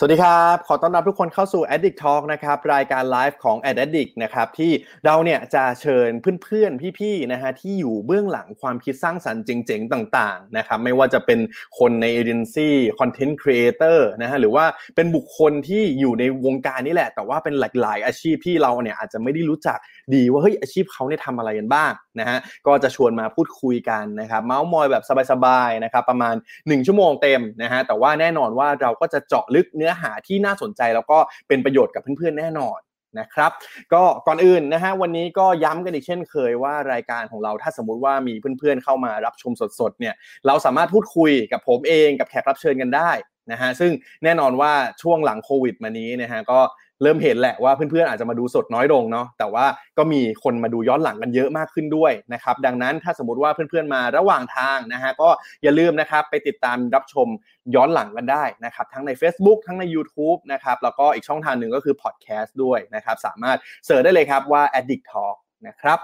สวัสดีครับ ขอต้อนรับทุกคนเข้าสู่ Addict Talk นะครับ รายการไลฟ์ของ Ad Addict นะครับ ที่เราเนี่ยจะเชิญเพื่อนๆ พี่ๆ นะฮะที่อยู่เบื้องหลังความคิดสร้างสรรค์เจ๋งๆ ต่างๆ นะครับ ไม่ว่าจะเป็นคนใน agency content creator นะฮะ หรือว่าเป็นบุคคลที่อยู่ในวงการนี้แหละ แต่ว่าเป็นหลากหลายอาชีพที่เราเนี่ยอาจจะไม่ได้รู้จักดีว่าเฮ้ยอาชีพเขาเนี่ยทำอะไรกันบ้าง นะฮะก็จะชวนมาพูดคุยกันนะครับเมาส์มอยแบบสบายๆนะครับประมาณ 1 ชั่วโมงเต็มนะฮะแต่ว่าแน่นอนว่าเราก็จะเจาะลึกเนื้อหาที่น่าสนใจ แล้วก็เป็นประโยชน์กับเพื่อนๆแน่นอนนะครับก็ก่อนอื่นนะฮะวันนี้ก็ย้ำกันอีกเช่นเคยว่ารายการของเราถ้าสมมุติว่ามีเพื่อนๆเข้ามารับชมสดๆเนี่ยเราสามารถพูดคุยกับผมเองกับแขกรับเชิญกันได้นะฮะซึ่งแน่นอนว่าช่วงหลังโควิดมานี้นะฮะก็ เริ่มเห็นแหละว่าเพื่อนๆอาจจะมาดูสดน้อยลงเนาะแต่ว่าก็มีคนมาดูย้อนหลังกันเยอะมากขึ้นด้วยนะครับดังนั้นถ้าสมมติว่าเพื่อนๆมาระหว่างทางนะฮะก็อย่าลืมนะครับไปติดตามรับชมย้อนหลังกันได้นะครับทั้งใน Facebook ทั้งใน YouTube นะครับแล้วก็อีกช่องทางหนึ่งก็คือพอดแคสต์ด้วยนะครับสามารถเสิร์ชได้เลยครับว่า Addict Talk นะครับ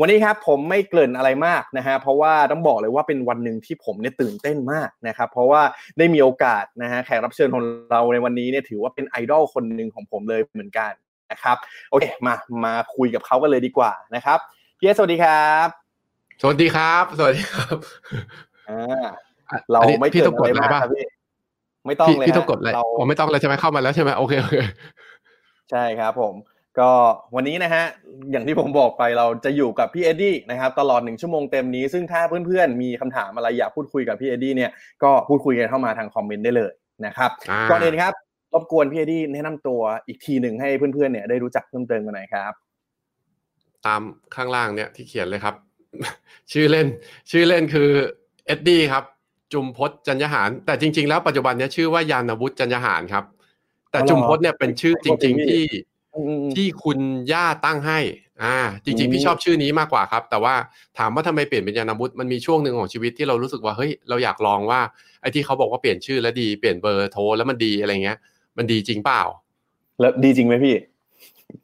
วันนี้ครับผมไม่เกริ่นอะไรมากนะฮะเพราะว่าต้องบอกเลยว่าเป็นวันหนึ่งที่ผมเนี่ยตื่นเต้นมากนะครับเพราะว่าได้มีโอกาสนะฮะแขกรับเชิญของเราในวันนี้เนี่ยถือว่าเป็นไอดอลคนหนึ่งของผมเลยเหมือนกันนะครับโอเคมามาคุยกับเขากันเลยดีกว่านะครับพี่เอสสวัสดีครับ สวัสดีครับ สวัสดีครับอ่าเราอันนี้ไม่พี่เกต้ริ่อนงกอะไรดอะไรมากป่ะครับพี่ไม่ต้องพี่เลยพี่ฮะต้องกดอะไรเราอ๋อไม่ต้องเลยใช่ไหมเข้ามาแล้วใช่ไหมโอเคโอเคใช่ครับผม ก็วันนี้นะฮะอย่างที่ผมบอกไปเราจะอยู่กับพี่เอ็ดดี้นะครับตลอดหนึ่งชั่วโมงเต็มนี้ซึ่งถ้าเพื่อนๆมีคำถามอะไรอยากพูดคุยกับพี่เอ็ดดี้เนี่ยก็พูดคุยกันเข้ามาทาง comment ได้เลยนะครับอ่าก่อนอื่นครับรบกวนพี่เอ็ดดี้แนะนำตัวอีกทีหนึ่งให้เพื่อนๆเนี่ยได้รู้จักเพิ่มเติมกันหน่อยครับ ตามข้างล่างเนี่ยที่เขียนเลยครับ ชื่อเล่น ชื่อเล่นคือเอ็ดดี้ครับ จุมพจน์จันยหาร แต่จริง ๆ แล้วปัจจุบันเนี้ยชื่อว่ายานวุฒิจันยหารครับ แต่อ๋อเหรอจุมพจน์เนี่ยเป็นชื่อจริง ๆ ที่อืมๆ ที่คุณย่าตั้งให้ อ่า จริงอืมๆพี่ชอบชื่อนี้มากกว่าครับ แต่ว่าถามว่าทำไมเปลี่ยนเป็นยานวุฒิมันมีช่วงหนึ่งของชีวิตที่เรารู้สึกว่าเฮ้ยเราอยากลองว่าไอ้ที่เขาบอกว่าเปลี่ยนชื่อแล้วดีเปลี่ยนเบอร์โทรแล้วมันดีอะไรเงี้ย มันดีจริงเปล่า แล้วดีจริงไหมพี่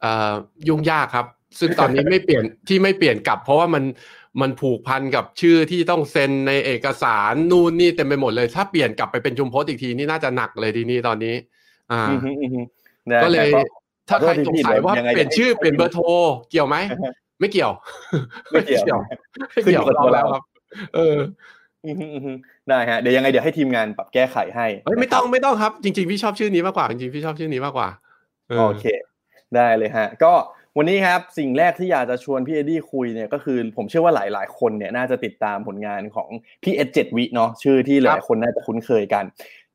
เอ่อยุ่งยากครับ ซึ่งตอนนี้ไม่เปลี่ยนที่ไม่เปลี่ยนกลับ เพราะว่ามันมันผูกพันกับชื่อที่ต้องเซ็นในเอกสารนู่นนี่เต็มไปหมดเลย ถ้าเปลี่ยนกลับไปเป็นชุมพจน์อีกทีนี่น่าจะหนักเลยทีนี้ตอนนี้ อ่าอือฮึอือฮึนะก็เลยแต่ ถ้าใครสงสัยว่ายังไงเปลี่ยนชื่อเปลี่ยนเบอร์โทรเกี่ยวไหมอ่าฮะไม่เกี่ยว ไม่เกี่ยวไม่ขึ้นเกี่อยยู่วกับตัวเราแล้วครับ เอออือฮึอือฮึได้ฮะเดี๋ยวยังไงเดี๋ยวให้ทีมงานปรับแก้ไขให้เอ้ยไม่นะครับต้องไม่ต้องครับ จริงๆพี่ชอบชื่อนี้มากกว่าจริงๆพี่ชอบชื่อนี้มากกว่าเออโอเค ได้เลยฮะ ก็วันนี้ครับสิ่งแรกที่อยากจะชวนพี่เอ็ดดี้คุยเนี่ยก็คือผมเชื่อว่าหลาย ๆ คนเนี่ยน่าจะติดตามผลงานของพี่เอ็ดเจ็ดวิเนาะชื่อที่หลายๆคนน่าจะคุ้นเคยกัน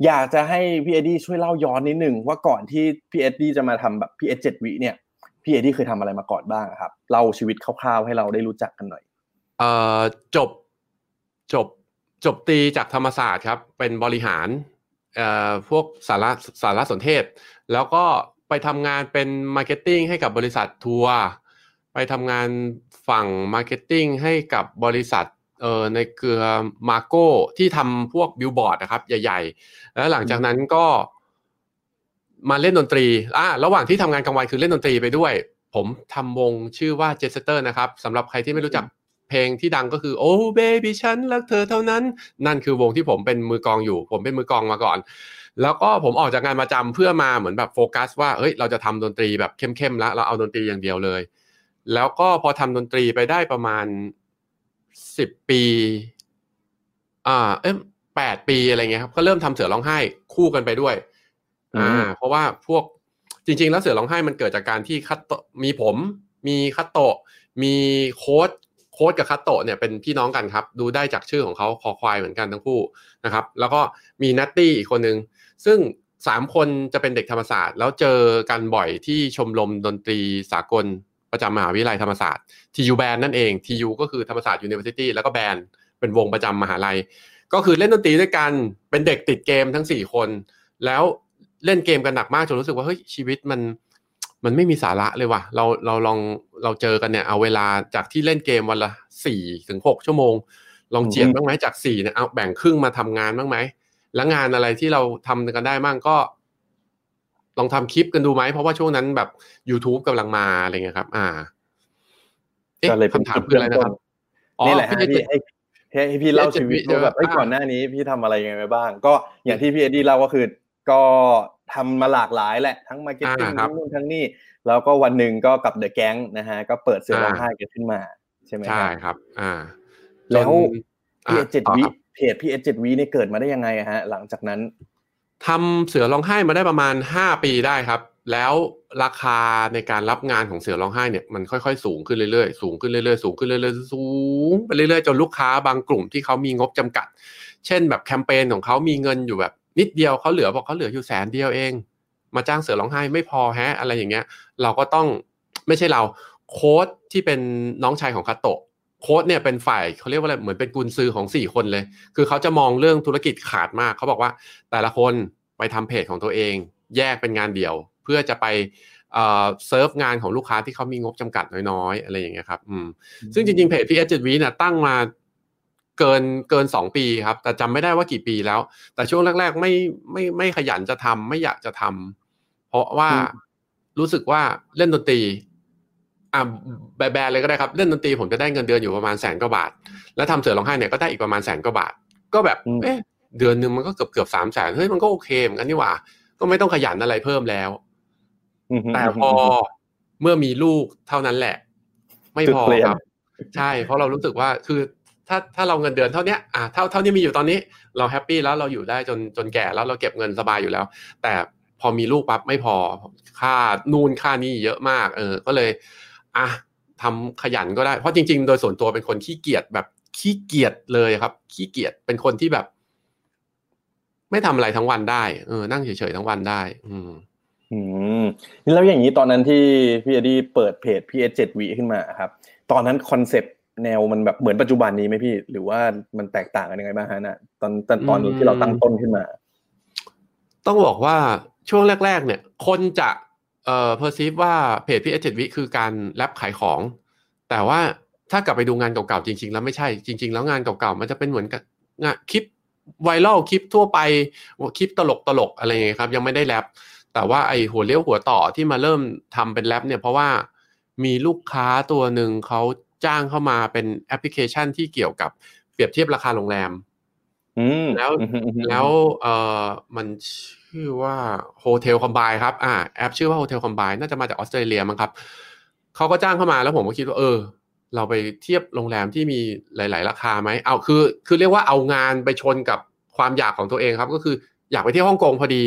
อยากจะให้พี่เอ็ดดี้ช่วยเล่าย้อนนิดหนึ่งว่าก่อนที่พี่เอ็ดดี้จะมาทำแบบพี่เอ็ดเจ็ดวิเนี่ยพี่เอ็ดดี้เคยทำอะไรมาก่อนบ้างครับเล่าชีวิตคร่าวๆให้เราได้รู้จักกันหน่อยเอ่อจบจบจบตรีจากธรรมศาสตร์ครับ เป็นบริหารเอ่อพวกสารสารสนเทศ แล้วก็ไปทำงานเป็น marketing ให้กับบริษัททัวร์ไปทำงานฝั่ง marketing ให้กับบริษัท เอ่อในเครือ MACO ที่ทำพวกบิลบอร์ดนะครับ ใหญ่ ๆ แล้วหลังจากนั้นก็มาเล่นดนตรีอ่าระหว่างที่ทำงานกลางวันคือเล่นดนตรีไปด้วย ผมทำวงชื่อว่า Jetset'er นะครับสำหรับใครที่ไม่รู้จักเพลงที่ดังก็คือโอ้ baby ฉันรักเธอเท่านั้น นั่นคือวงที่ผมเป็นมือกลองอยู่ ผมเป็นมือกลองมาก่อน แล้วก็ผมออกจากงานประจำเพื่อมาเหมือนแบบโฟกัส ว่าเฮ้ยเราจะทำดนตรีแบบเข้มๆแล้วเราเอาดนตรีอย่างเดียวเลย แล้วก็พอทำดนตรีไปได้ประมาณ สิบปี อ่า เอ้ยแปดปีอะไรเงี้ยครับ ก็เริ่มทำเสือร้องไห้คู่กันไปด้วยอืมอ่า เพราะว่าพวกจริง ๆ แล้วเสือร้องไห้มันเกิดจากการที่คัตโตะมีผม มีคัตโตะมีโค้ดโค้ดกับคัตโตะเนี่ยเป็นพี่น้องกันครับ ดูได้จากชื่อของเขาคอควายเหมือนกันทั้งคู่นะครับ แล้วก็มีนัตตี้อีกคนนึง ซึ่งสามคนจะเป็นเด็กธรรมศาสตร์ แล้วเจอกันบ่อยที่ชมรมดนตรีสากล ประจำมหาวิทยาลัยธรรมศาสตร์ TU Band นั่นเอง TU ก็คือธรรมศาสตร์ University แล้วก็แบนเป็นวงประจำมหาลัย ก็คือเล่นดนตรีด้วยกันเป็นเด็กติดเกมทั้งสี่คน แล้วเล่นเกมกันหนักมากจนรู้สึกว่าเฮ้ยชีวิตมันมันไม่มีสาระเลยว่ะเราเราลองเราเจอกันเนี่ยเอาเวลาจากที่เล่นเกมวันละสี่ถึงหกชั่วโมง ลองเจียดบ้างไหมจากสี่เนี่ยเอาแบ่งครึ่งมาทำงานบ้างไหมแล้วงานอะไรที่เราทำกันได้บ้างก็ ลองทำคลิปกันดูไหม เพราะว่าช่วงนั้นแบบ YouTube กำลังมาอะไรเงี้ยครับ อ่าเอ๊ะก็เลยเป็นคำถามคืออะไรนะครับอ๋อนี่แหละฮะพี่พี่ให้ให้ให้พี่เล่าชีวิตพี่เอ็ดเจ็ดวิว่าแบบเอ้ยอ่าก่อนหน้านี้พี่ทำอะไรยังไงไปบ้าง ก็อย่างที่พี่เอ็ดดี้เล่าก็คือ ก็ทำมาหลากหลายแหละ ทั้ง marketing อ่าครับทั้งนู่นทั้งนี่แล้วก็วันหนึ่งก็กับ the แก๊งนะฮะ ก็เปิดเสือร้องไห้กันขึ้นมา ใช่ไหมใช่ครับครับอ่า แล้วจนพีเอเจ็ดต่อวิครับเพจพีเอเจ็ดวิเนี่ยเกิดมาได้ยังไงอะฮะ หลังจากนั้น ทำเสือร้องไห้มาได้ประมาณห้าปีได้ครับ แล้วราคาในการรับงานของเสือร้องไห้เนี่ยมันค่อยๆ สูงขึ้นเรื่อยๆ สูงขึ้นเรื่อยๆ สูงขึ้นเรื่อยๆ สูงไปเรื่อยๆ จนลูกค้าบางกลุ่มที่เขามีงบจำกัด เช่นแบบแคมเปญของเขามีเงินอยู่แบบนิดเดียวเขาเหลือบอกเขาเหลืออยู่แสนเดียวเอง มาจ้างเสือร้องไห้ไม่พอแฮะอะไรอย่างเงี้ย เราก็ต้องไม่ใช่เราโค้ดที่เป็นน้องชายของคาโตะ โค้ดเนี่ยเป็นฝ่ายเขาเรียกว่าอะไรเหมือนเป็นกุนซือของสี่คนเลย คือเขาจะมองเรื่องธุรกิจขาดมาก เขาบอกว่าแต่ละคนไปทำเพจของตัวเอง แยกเป็นงานเดี่ยว เพื่อจะไปเอ่อเซิร์ฟงานของลูกค้าที่เขามีงบจำกัดน้อยๆ อะไรอย่างเงี้ยครับอืมซึ่งจริงๆเพจพี่เอ็ดเจ็ดวิเนี่ยตั้งมาเกินเกินสองปีครับ แต่จำไม่ได้ว่ากี่ปีแล้ว แต่ช่วงแรก ๆ ไม่ไม่ไม่ขยันจะทำไม่อยากจะทำเพราะว่าอืมรู้สึกว่าเล่นดนตรี อะแบร์ๆเลยก็ได้ครับเล่นดนตรีผมจะได้เงินเดือนอยู่ประมาณแสนกว่าบาท แล้วทำเสือร้องไห้เนี่ยก็ได้อีกประมาณแสนกว่าบาท ก็แบบอืมเอ๊ะเดือนหนึ่งมันก็เกือบเกือบสามแสนเฮ้ยมันก็โอเคเหมือนกันนี่หว่า ก็ไม่ต้องขยันอะไรเพิ่มแล้วอือฮึแต่พอเมื่อมีลูกเท่านั้นแหละ ไม่จุดพอเปลี่ยนครับ ใช่ เพราะเรารู้สึกว่าคือถ้าถ้าเราเงินเดือนเท่าเนี้ยอ่าเท่าเท่าที่มีอยู่ตอนนี้ เรา happy แล้วเราอยู่ได้จนจนแก่แล้วเราเก็บเงินสบายอยู่แล้ว แต่พอมีลูกปั๊บไม่พอค่านู่นค่านี่เยอะมาก เออ ก็เลย อะทำขยันก็ได้เพราะจริง ๆ โดยส่วนตัวเป็นคนขี้เกียจแบบขี้เกียจเลยครับ ขี้เกียจเป็นคนที่แบบ ไม่ทำอะไรทั้งวันได้เออนั่งเฉยๆทั้งวันได้ อืมอืมนี่แล้วอย่างนี้ตอนนั้นที่พี่เอ็ดดี้เปิดเพจพี่เอ็ดเจ็ดวิขึ้นมาครับ ตอนนั้น conceptแนวมันแบบเหมือนปัจจุบันนี้ไหมพี่ หรือว่ามันแตกต่างกันยังไงบ้างฮะนะตอนตอนตอนอืมที่เราตั้งต้นขึ้นมา ต้องบอกว่าช่วงแรก ๆ เนี่ย คนจะ เอ่อ perceive ว่าเพจพี่เอเจ็ดวิคือการแรปขายของ แต่ว่าถ้ากลับไปดูงานเก่าๆจริง ๆ แล้วไม่ใช่จริง ๆ แล้วงานเก่าๆมันจะเป็นเหมือนกับงานคลิปไวรัลคลิปทั่วไปคลิปตลกตลกๆอะไรอย่างเงี้ยครับยังไม่ได้แรปแต่ว่าไอหัวเลี้ยวหัวต่อที่มาเริ่มทำเป็นแรปเนี่ยเพราะว่ามีลูกค้าตัวหนึ่งเขาจ้างเข้ามาเป็นแอปพลิเคชันที่เกี่ยวกับเปรียบเทียบราคาโรงแรมอืมแล้วอืมอืมอืมแล้วเอ่อมันชื่ ชื่อว่า Hotel Combine ครับอ่าแอปชื่อว่า Hotel Combine น่าจะมาจากออสเตรเลียมั้งครับเขาก็จ้างเข้ามาแล้วผมก็คิดว่าเออ เราไปเทียบโรงแรมที่มีหลาย ๆ ราคาไหมเอาคือ คือเรียกว่าเอางานไปชนกับความอยากของตัวเองครับ ก็คืออยากไปเที่ยวฮ่องกงพอดี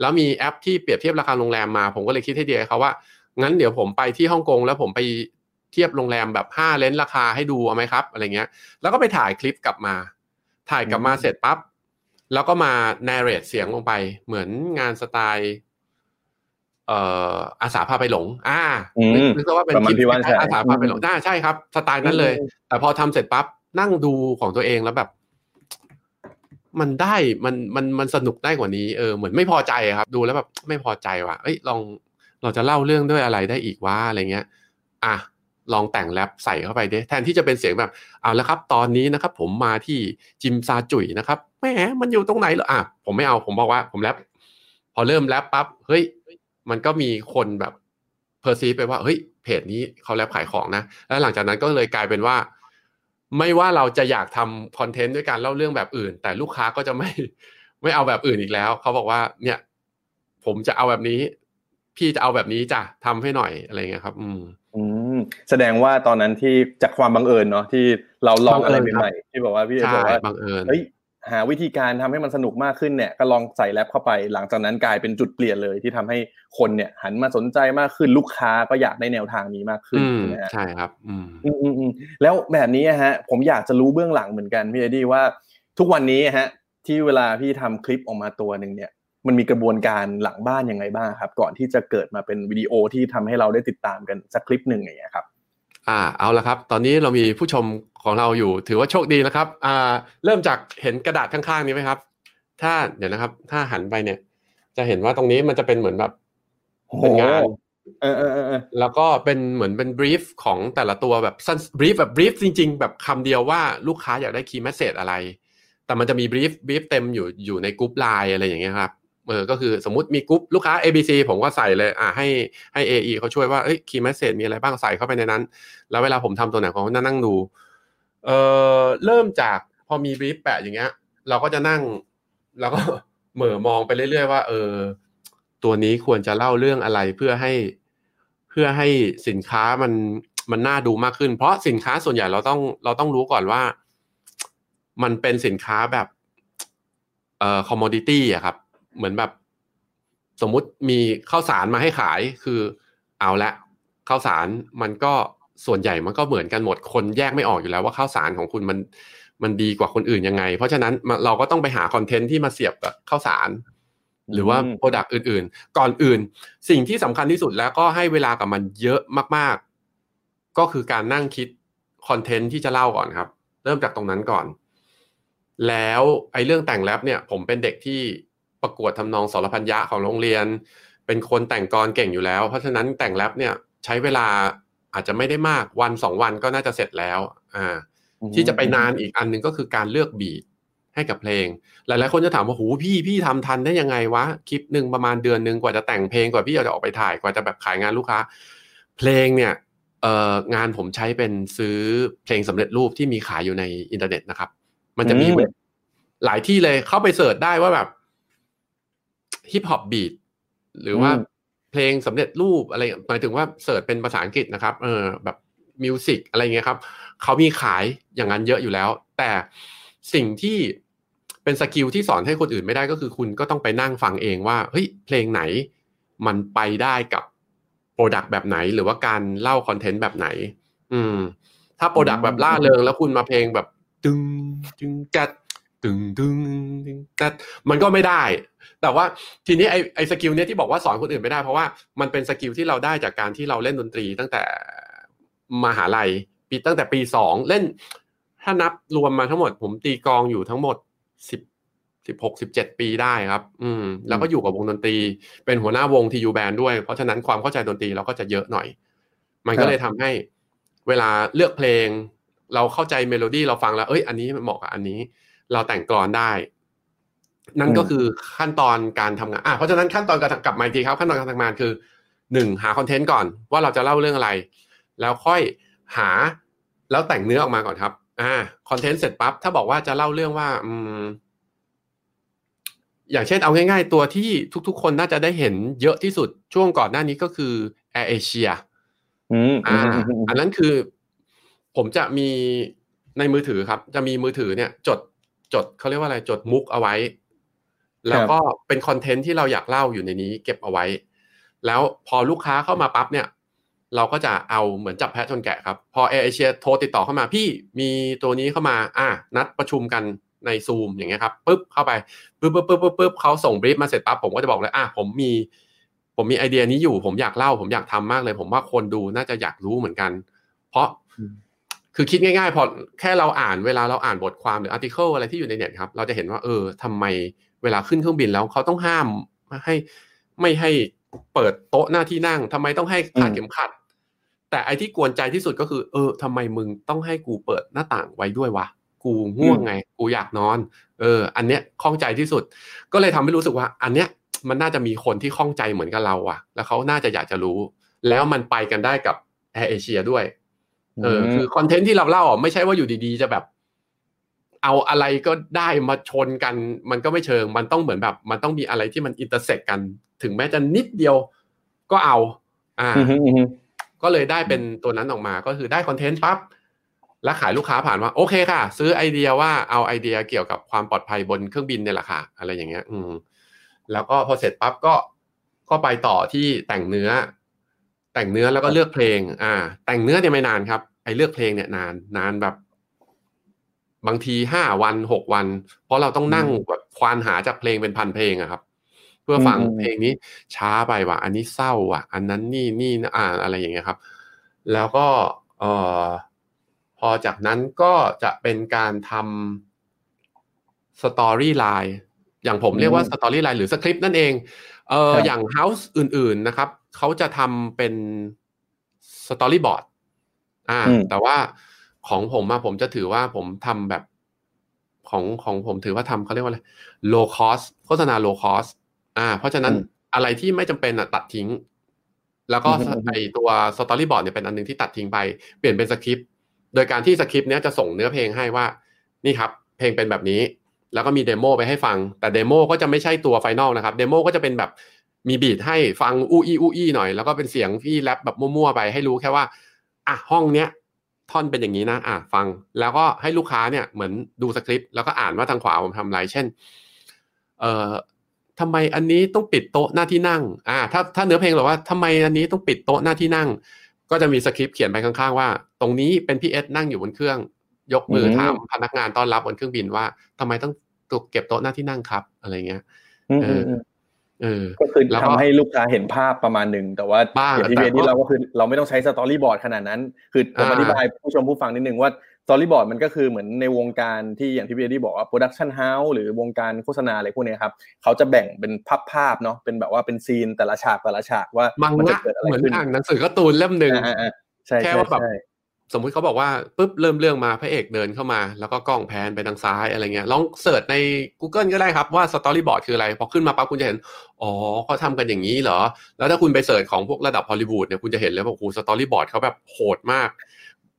แล้วมีแอปที่เปรียบเทียบราคาโรงแรมมา ผมก็เลยคิดให้เดียเขาว่างั้นเดี๋ยวผมไปที่ฮ่องกงแล้วผมไปเทียบโรงแรมแบบห้าเลนราคาให้ดูเอาไหมครับอะไรเงี้ย แล้วก็ไปถ่ายคลิปกลับมา ถ่ายกลับมาเสร็จปั๊บ แล้วก็มา narrate เสียงลงไป เหมือนงานสไตล์เอ่ออาสาพาไปหลง อ่าอืมนึกนึกซะว่าเป็นประมาณคลิปพี่ว่านชัยอาสาพาไปหลงได้ใช่ครับ สไตล์นั้นเลย แต่พอทำเสร็จปั๊บนั่งดูของตัวเองแล้วแบบ มันได้มันมันมันสนุกได้กว่านี้เออเหมือนไม่พอใจอะครับ ดูแล้วแบบไม่พอใจว่ะเอ้ยลองเราจะเล่าเรื่องด้วยอะไรได้อีกว่าอะไรเงี้ย อะ ลองแต่งแรปใส่เข้าไปดิแทนที่จะเป็นเสียงแบบเอาละครับ ตอนนี้นะครับ ผมมาที่จิมซาจุยนะครับแหมมันอยู่ตรงไหนเหรออะผมไม่เอาผมบอกว่าผมแรปพอเริ่มแรปปั๊บเฮ้ย มันก็มีคนแบบเพอร์ซีไปว่าเฮ้ยเพจนี้เขาแรปขายของนะ แล้วหลังจากนั้นก็เลยกลายเป็นว่า ไม่ว่าเราจะอยากทำคอนเทนต์ด้วยการเล่าเรื่องแบบอื่น แต่ลูกค้าก็จะไม่ไม่เอาแบบอื่นอีกแล้ว เขาบอกว่า เนี่ย ผมจะเอาแบบนี้ พี่จะเอาแบบนี้จ้ะทำให้หน่อยอะไรเงี้ยครับ อืม แสดงว่าตอนนั้นที่จากความบังเอิญเนาะที่เราลองอะไรบังเอิญครับใหม่ๆที่บอกว่าพี่เอใช่บอกว่าบังเอิญเฮ้ยหาวิธีการทำให้มันสนุกมากขึ้นเนี่ยก็ลองใส่แรปเข้าไป หลังจากนั้นกลายเป็นจุดเปลี่ยนเลยที่ทำให้คนเนี่ย หันมาสนใจมากขึ้นลูกค้าก็อยากได้แนวทางนี้มากขึ้นอืมใช่ไหมฮะใช่ครับอืมอืมอืมอืมแล้วแบบนี้อะฮะ ผมอยากจะรู้เบื้องหลังเหมือนกันพี่เอ็ดดี้ว่า ทุกวันนี้ฮะ ที่เวลาพี่ทำคลิปออกมาตัวหนึ่งเนี่ย มันมีกระบวนการหลังบ้านยังไงบ้างครับ ก่อนที่จะเกิดมาเป็นวิดีโอที่ทำให้เราได้ติดตามกันสักคลิปหนึ่งอย่างเงี้ยครับ อ่าเอาละครับ ตอนนี้เรามีผู้ชมของเราอยู่ ถือว่าโชคดีนะครับ อ่า เริ่มจากเห็นกระดาษข้างๆนี้ไหมครับ ถ้าเดี๋ยวนะครับ ถ้าหันไปเนี่ย จะเห็นว่าตรงนี้มันจะเป็นเหมือนแบบโอ้โหเป็นงานเออเออเออเออแล้วก็เป็นเหมือนเป็น brief ของแต่ละตัวแบบสั้น brief แบบ brief จริง ๆ แบบคำเดียวว่าลูกค้าอยากได้ key message อะไร แต่มันจะมี brief brief เต็มอยู่อยู่ใน group LINE อะไรอย่างเงี้ยครับ เออก็คือสมมติมีกรุ๊ปลูกค้า ABC ผมก็ใส่เลยอ่าให้ให้ AE เขาช่วยว่าเอ้ย key message มีอะไรบ้างใส่เข้าไปในนั้น แล้วเวลาผมทำตัวไหนผมก็นั่งดูเออเริ่มจากพอมีบรีฟแปะอย่างเงี้ย เราก็จะนั่งแล้วก็เหม่อมองไปเรื่อยๆว่า เออ ตัวนี้ควรจะเล่าเรื่องอะไรเพื่อให้เพื่อให้สินค้ามันมันน่าดูมากขึ้น เพราะสินค้าส่วนใหญ่เราต้องเราต้องรู้ก่อนว่า มันเป็นสินค้าแบบเอ่อคอมมอดิตี้อะครับ เหมือนแบบ สมมุติมีข้าวสารมาให้ขายคือเอาละข้าวสารมันก็ส่วนใหญ่มันก็เหมือนกันหมดคนแยกไม่ออกอยู่แล้วว่าข้าวสารของคุณมันมันดีกว่าคนอื่นยังไง เพราะฉะนั้นเราก็ต้องไปหา content ที่มาเสียบกับข้าวสาร หรือว่า product อื่น ๆ ก่อนอื่น สิ่งที่สำคัญที่สุดแล้วก็ให้เวลากับมันเยอะมาก ๆ ก็คือการนั่งคิด content ที่จะเล่าก่อนครับ เริ่มจากตรงนั้นก่อน แล้วไอ้เรื่องแต่งแรปเนี่ย ผมเป็นเด็กที่ ประกวดทำนองสรพัญญะของโรงเรียน เป็นคนแต่งกรเก่งอยู่แล้ว เพราะฉะนั้นแต่งแรปเนี่ยใช้เวลาอาจจะไม่ได้มากวันสองวันก็น่าจะเสร็จแล้วอ่าที่จะไปนานอีกอันหนึ่งก็คือการเลือกบีทให้กับเพลง หลายๆคนจะถามว่าหูพี่พี่ทำทันได้ยังไงวะคลิปหนึ่งประมาณเดือนหนึ่งกว่าจะแต่งเพลงกว่าพี่จะออกไปถ่ายกว่าจะแบบขายงานลูกค้า เพลงเนี่ยเอ่องานผมใช้เป็นซื้อเพลงสำเร็จรูปที่มีขายอยู่ในอินเทอร์เน็ตนะครับ มันจะมีเว็บหลายที่เลยเข้าไป search ได้ว่าแบบ hip hop beat หรือว่าเพลงสำเร็จรูปอะไรหมายถึงว่า search เป็นภาษาอังกฤษนะครับเออแบบ music อะไรเงี้ยครับเขามีขายอย่างนั้นเยอะอยู่แล้ว แต่สิ่งที่เป็น skill ที่สอนให้คนอื่นไม่ได้ก็คือคุณก็ต้องไปนั่งฟังเองว่าเฮ้ยเพลงไหนมันไปได้กับ product แบบไหน หรือว่าการเล่า content แบบไหน อืม ถ้า product แบบร่าเริงแล้วคุณมาเพลงแบบตึงตึงจัด ตึงตึงแตึงจัดมันก็ไม่ได้ แต่ว่าทีนี้ไอไอ skill เนี้ยที่บอกว่าสอนคนอื่นไม่ได้เพราะว่ามันเป็น skill ที่เราได้จากการที่เราเล่นดนตรีตั้งแต่มหาลัยปีตั้งแต่ปีสองเล่น ถ้านับรวมมาทั้งหมด ผมตีกลองอยู่ทั้งหมดสิบสิบหกสิบเจ็ดปีได้ครับ อืม แล้วก็อยู่กับวงดนตรี เป็นหัวหน้าวง TU Band ด้วย เพราะฉะนั้นความเข้าใจดนตรีเราก็จะเยอะหน่อย มันก็เลยทำให้เวลาเลือกเพลง เราเข้าใจเมโลดี้เราฟังแล้ว เอ้ย อันนี้มันเหมาะกับอันนี้ เราแต่งกลอนได้ นั่นก็คือขั้นตอนการทำงานอะเพราะฉะนั้นขั้นตอนการกลับมาอีกทีครับ ขั้นตอนการทำงานคือหนึ่งหา content ก่อนว่าเราจะเล่าเรื่องอะไร แล้วค่อยหาแล้วแต่งเนื้อออกมาก่อนครับ อ่า content เสร็จปั๊บถ้าบอกว่าจะเล่าเรื่องว่า อืม อย่างเช่นเอาง่าย ๆ ตัวที่ทุกๆ คนน่าจะได้เห็นเยอะที่สุดช่วงก่อนหน้านี้ก็คือ Air Asia อืมอ่าอันนั้นคือ ผมจะมีในมือถือครับ จะมีมือถือเนี่ย จด จดเขาเรียกว่าอะไรจดมุกเอาไว้ แล้วก็เป็น content ที่เราอยากเล่าอยู่ในนี้ เก็บเอาไว้ แล้วพอลูกค้าเข้ามาปั๊บเนี่ย เราก็จะเอาเหมือนจับแพะชนแกะครับ พอ Air Asia โทรติดต่อเข้ามาพี่มีตัวนี้เข้ามา อะนัดประชุมกันในซูมอย่างเงี้ยครับปุ๊บเข้าไปปุ๊บปุ๊บปุ๊บปุ๊บปุ๊บเขาส่งบรีฟมาเสร็จปั๊บผมก็จะบอกเลยอะผมมี ผมมีไอเดียนี้อยู่ ผมอยากเล่า ผมอยากทำมากเลย ผมว่าคนดูน่าจะอยากรู้เหมือนกัน เพราะ คือคิดง่ายๆ พอแค่เราอ่านเวลาเราอ่านบทความหรืออาร์ติเคิลอะไรที่อยู่ในเน็ตครับ เราจะเห็นว่าเออทำไมเวลาขึ้นเครื่องบินแล้วเขาต้องห้ามให้ไม่ให้เปิดโต๊ะหน้าที่นั่งทำไมต้องให้คาดเข็มขัด แต่ไอที่กวนใจที่สุดก็คือ เออทำไมมึงต้องให้กูเปิดหน้าต่างไว้ด้วยวะกูง่วงไง กูอยากนอน เออ อันเนี้ยข้องใจที่สุด ก็เลยทำให้รู้สึกว่า อันเนี้ยมันน่าจะมีคนที่ข้องใจเหมือนกับเราอะแล้วเขาน่าจะอยากจะรู้ แล้วมันไปกันได้กับ Air Asia ด้วย เออคือ content ที่เราเล่าอะไม่ใช่ว่าอยู่ดีๆ จะแบบ เอาอะไรก็ได้มาชนกัน มันก็ไม่เชิง มันต้องเหมือนแบบ มันต้องมีอะไรที่มัน intersect กัน ถึงแม้จะนิดเดียวก็เอา อ่า ก็เลยได้เป็นตัวนั้นออกมา ก็คือได้ content ปั๊บแล้วขายลูกค้าผ่านว่า โอเคค่ะ ซื้อไอเดียว่าเอาไอเดียเกี่ยวกับความปลอดภัยบนเครื่องบินเนี่ยแหละค่ะ อะไรอย่างเงี้ย อืม แล้วก็พอเสร็จปั๊บก็ก็ไปต่อที่แต่งเนื้อ แต่งเนื้อแล้วก็เลือกเพลง อ่า แต่งเนื้อเนี่ยไม่นานครับไอ้เลือกเพลงเนี่ยนานนานแบบ บางทีห้าวันหกวัน เพราะเราต้องนั่งแบบควานหาจากเพลงเป็นพันเพลงอะครับ เพื่อฟังเพลงนี้ช้าไปว่ะ อันนี้เศร้าว่ะ อันนั้นนี่นี่อ่าอะไรอย่างเงี้ยครับ แล้วก็เอ่อพอจากนั้นก็จะเป็นการทำ storyline อย่างผมเรียกว่า storyline หรือสคริปต์นั่นเองเอออย่าง house อื่น ๆนะครับเขาจะทำเป็น storyboard อ่า แต่ว่าของผมมาผมจะถือว่าผมทำแบบของของผมถือว่าทำเขาเรียกว่าอะไร low cost โฆษณา low cost อ่า เพราะฉะนั้นอะไรที่ไม่จำเป็นอะตัดทิ้ง แล้วก็ไอตัว storyboard เนี่ยเป็นอันนึงที่ตัดทิ้งไป เปลี่ยนเป็นสคริปต์โดยการที่สคริปต์เนี้ยจะส่งเนื้อเพลงให้ว่า นี่ครับ เพลงเป็นแบบนี้ แล้วก็มี demo ไปให้ฟัง แต่ demo ก็จะไม่ใช่ตัว final นะครับ demo ก็จะเป็นแบบมี beat ให้ฟังอู้อี้อู้อี้หน่อย แล้วก็เป็นเสียงที่แรปแบบมั่วๆไปให้รู้แค่ว่า อะท่อนเนี้ยท่อนเป็นอย่างนี้นะ อะฟัง แล้วก็ให้ลูกค้าเนี่ยเหมือนดูสคริปต์แล้วก็อ่านว่าทางขวาผมทำอะไร เช่น เอ่อทำไมอันนี้ต้องปิดโต๊ะหน้าที่นั่ง อ่า ถ้าถ้าเนื้อเพลงบอกว่าทำไมอันนี้ต้องปิดโต๊ะหน้าที่นั่ง ก็จะมีสคริปต์เขียนไปข้างๆว่า ตรงนี้เป็นพี่เอ็ดนั่งอยู่บนเครื่อง ยกมือถามพนักงานต้อนรับบนเครื่องบินว่าทำไมต้องเก็บโต๊ะหน้าที่นั่งครับ อะไรเงี้ย เออ เออก็คือทำให้ลูกค้าเห็นภาพประมาณหนึ่งแต่ว่าอย่างที่พี่เอ็ดเล่าก็คือเราไม่ต้องใช้ storyboard ขนาดนั้น คือผมอธิบายผู้ชมผู้ฟังนิดนึงว่า storyboard มันก็คือเหมือนในวงการที่อย่างที่พี่เอ็ดบอกว่า production house หรือวงการโฆษณาอะไรพวกนี้ครับเขาจะแบ่งเป็นภาพภาพเนาะเป็นแบบว่าเป็นซีนแต่ละฉากแต่ละฉากว่ามันจะเกิดอะไรขึ้นเหมือนอ่านหนังสือการ์ตูนเล่มหนึ่งแค่ว่าแบบ สมมุติเขาบอกว่าปุ๊บเริ่มเรื่องมาพระเอกเดินเข้ามา แล้วก็กล้อง pan ไปทางซ้ายอะไรเงี้ยลอง search ใน Google ก็ได้ครับว่า storyboard คืออะไร พอขึ้นมาปั๊บคุณจะเห็น อ๋อเขาทำกันอย่างนี้เหรอ แล้วถ้าคุณไป search ของพวกระดับฮอลลีวูดเนี่ยคุณจะเห็นเลยว่าโอ้โห storyboard เขาแบบโหดมาก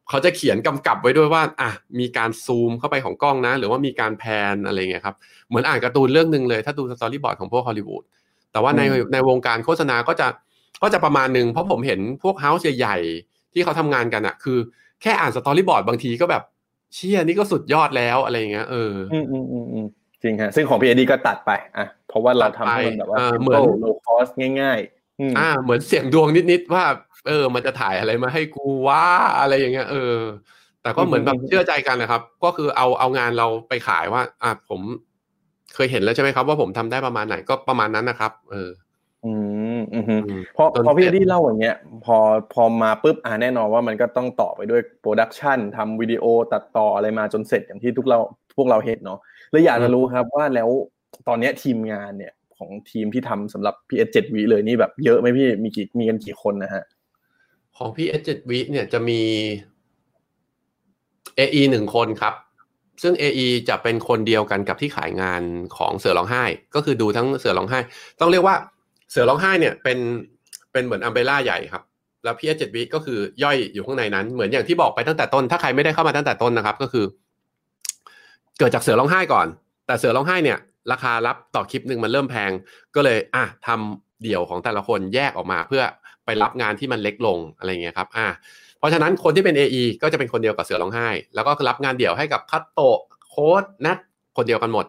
เขาจะเขียนกำกับไว้ด้วยว่าอะมีการซูมเข้าไปของกล้องนะ หรือว่ามีการแพนอะไรเงี้ยครับเหมือนอ่านการ์ตูนเรื่องหนึ่งเลยถ้าดู storyboard ของพวกฮอลลีวูดแต่ว่าในในวงการโฆษณาก็จะก็จะประมาณหนึ่งเพราะผมเห็นพวก house ใหญ่ๆ ที่เขาทำงานกันอะคือแค่อ่าน storyboard บางทีก็แบบเชี่ยนี่ก็สุดยอดแล้วอะไรเงี้ยเอออืมอืมอืมจริงฮะซึ่งของพี่เอ็ดก็ตัดไปอะเพราะว่าเราทำให้มันแบบว่าเหมือน low cost ง่ายๆอ่า เหมือนเสี่ยงดวงนิดๆว่า เออ มันจะถ่ายอะไรมาให้กูวะอะไรอย่างเงี้ยเออ แต่ก็เหมือนแบบเชื่อใจกันนะครับ ก็คือเอาเอางานเราไปขายว่า อะผมเคยเห็นแล้วใช่ไหมครับ ว่าผมทำได้ประมาณไหนก็ประมาณนั้นนะครับ เออ อืม อืมพอพอพี่เอ็ดเล่าอย่างเงี้ย พอพอมาปุ๊บอ่าแน่นอนว่ามันก็ต้องต่อไปด้วย production ทำวิดีโอตัดต่ออะไรมาจนเสร็จอย่างที่ทุกเราพวกเราเห็นเนาะแล้วอยากจะรู้ครับว่าแล้วตอนเนี้ยทีมงานเนี่ยของทีมที่ทำสำหรับพี่เอ็ดเจ็ดวิเลยนี่แบบเยอะไหมพี่มีกี่มีกันกี่คนนะฮะ ของพี่เอ็ดเจ็ดวิเนี่ยจะมี AE หนึ่งคนครับ ซึ่ง AE จะเป็นคนเดียวกันกับที่ขายงานของเสือร้องไห้ ก็คือดูทั้งเสือร้องไห้ ต้องเรียกว่า เสือร้องไห้เนี่ยเป็นเป็นเหมือน umbrella ใหญ่ครับ แล้วพี่เอ็ดเจ็ดวิก็คือย่อยอยู่ข้างในนั้น เหมือนอย่างที่บอกไปตั้งแต่ต้น ถ้าใครไม่ได้เข้ามาตั้งแต่ต้นนะครับ ก็คือ เกิดจากเสือร้องไห้ก่อน แต่เสือร้องไห้เนี่ย ราคารับต่อคลิปหนึ่งมันเริ่มแพง ก็เลยอะทำเดี่ยวของแต่ละคนแยกออกมา เพื่อไปรับงานที่มันเล็กลงอะไรเงี้ยครับ อะเพราะฉะนั้นคนที่เป็น AE ก็จะเป็นคนเดียวกับเสือร้องไห้ แล้วก็รับงานเดี่ยวให้กับคัตโตะโค้ดนัทคนเดียวกันหมด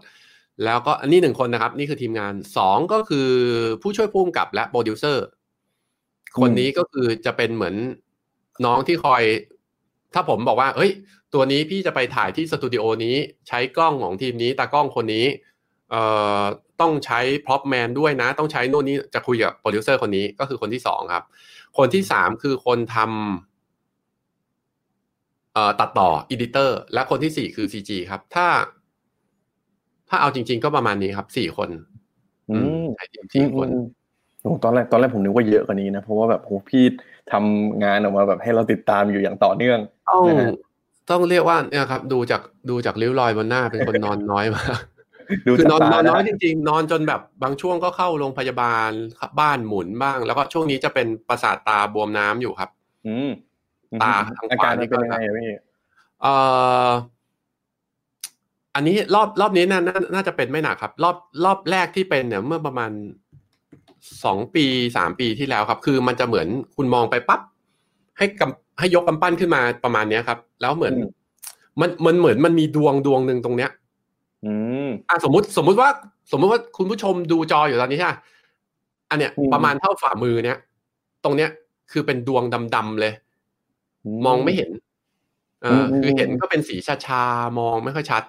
แล้วก็อันนี้หนึ่งคนนะครับ นี่คือทีมงานสองก็คือผู้ช่วยผู้กำกับและโปรดิวเซอร์ คนนี้ก็คือจะเป็นเหมือนน้องที่คอย ถ้าผมบอกว่า เฮ้ย ตัวนี้พี่จะไปถ่ายที่สตูดิโอนี้ ใช้กล้องของทีมนี้ตากล้องคนนี้ เอ่อต้องใช้ prop man ด้วยนะ ต้องใช้โน่นนี้จะคุยกับโปรดิวเซอร์คนนี้ก็คือคนที่สองครับ คนที่สามคือคนทำเอ่อตัดต่อ editor และคนที่สี่คือ CG ครับ ถ้า ถ้าเอาจริง ๆ ก็ประมาณนี้ครับสี่คนอืมใช่สี่คนโอ้ตอนแรกตอนแรกผมนึกว่าเยอะกว่านี้นะเพราะว่าแบบโหพี่ทำงานออกมาแบบให้เราติดตามอยู่อย่างต่อเนื่องต้องต้องเรียกว่าเนี่ยครับ ดูจากดูจากริ้วรอยบนหน้าเป็นคนนอนน้อยมากคือนอนนอนน้อยจริง ๆ นอนจนแบบบางช่วงก็เข้าโรงพยาบาลบ้านหมุนบ้าง แล้วก็ช่วงนี้จะเป็นประสาทตาบวมน้ำอยู่ครับ อืมตาทางขวานี่เป็นยังไงพี่เอ่อ อันนี้รอบรอบนี้น่าน่าจะเป็นไม่หนักครับ รอบรอบแรกที่เป็นเนี่ยเมื่อประมาณสองปีสามปีที่แล้วครับ คือมันจะเหมือนคุณมองไปปั๊บให้กำให้ยกกำปั้นขึ้นมาประมาณเนี้ยครับ แล้วเหมือน มันมันเหมือนมันมีดวงดวงหนึ่งตรงเนี้ย อืมอ่าสมมติสมมุติว่า สมมุติว่าคุณผู้ชมดูจออยู่ตอนนี้ใช่ไหมอันเนี้ยประมาณเท่าฝ่ามือเนี้ยตรงเนี้ยคือเป็นดวงดำๆเลย มองไม่เห็น เออคือเห็นก็เป็นสีชาๆมองไม่ค่อยชัด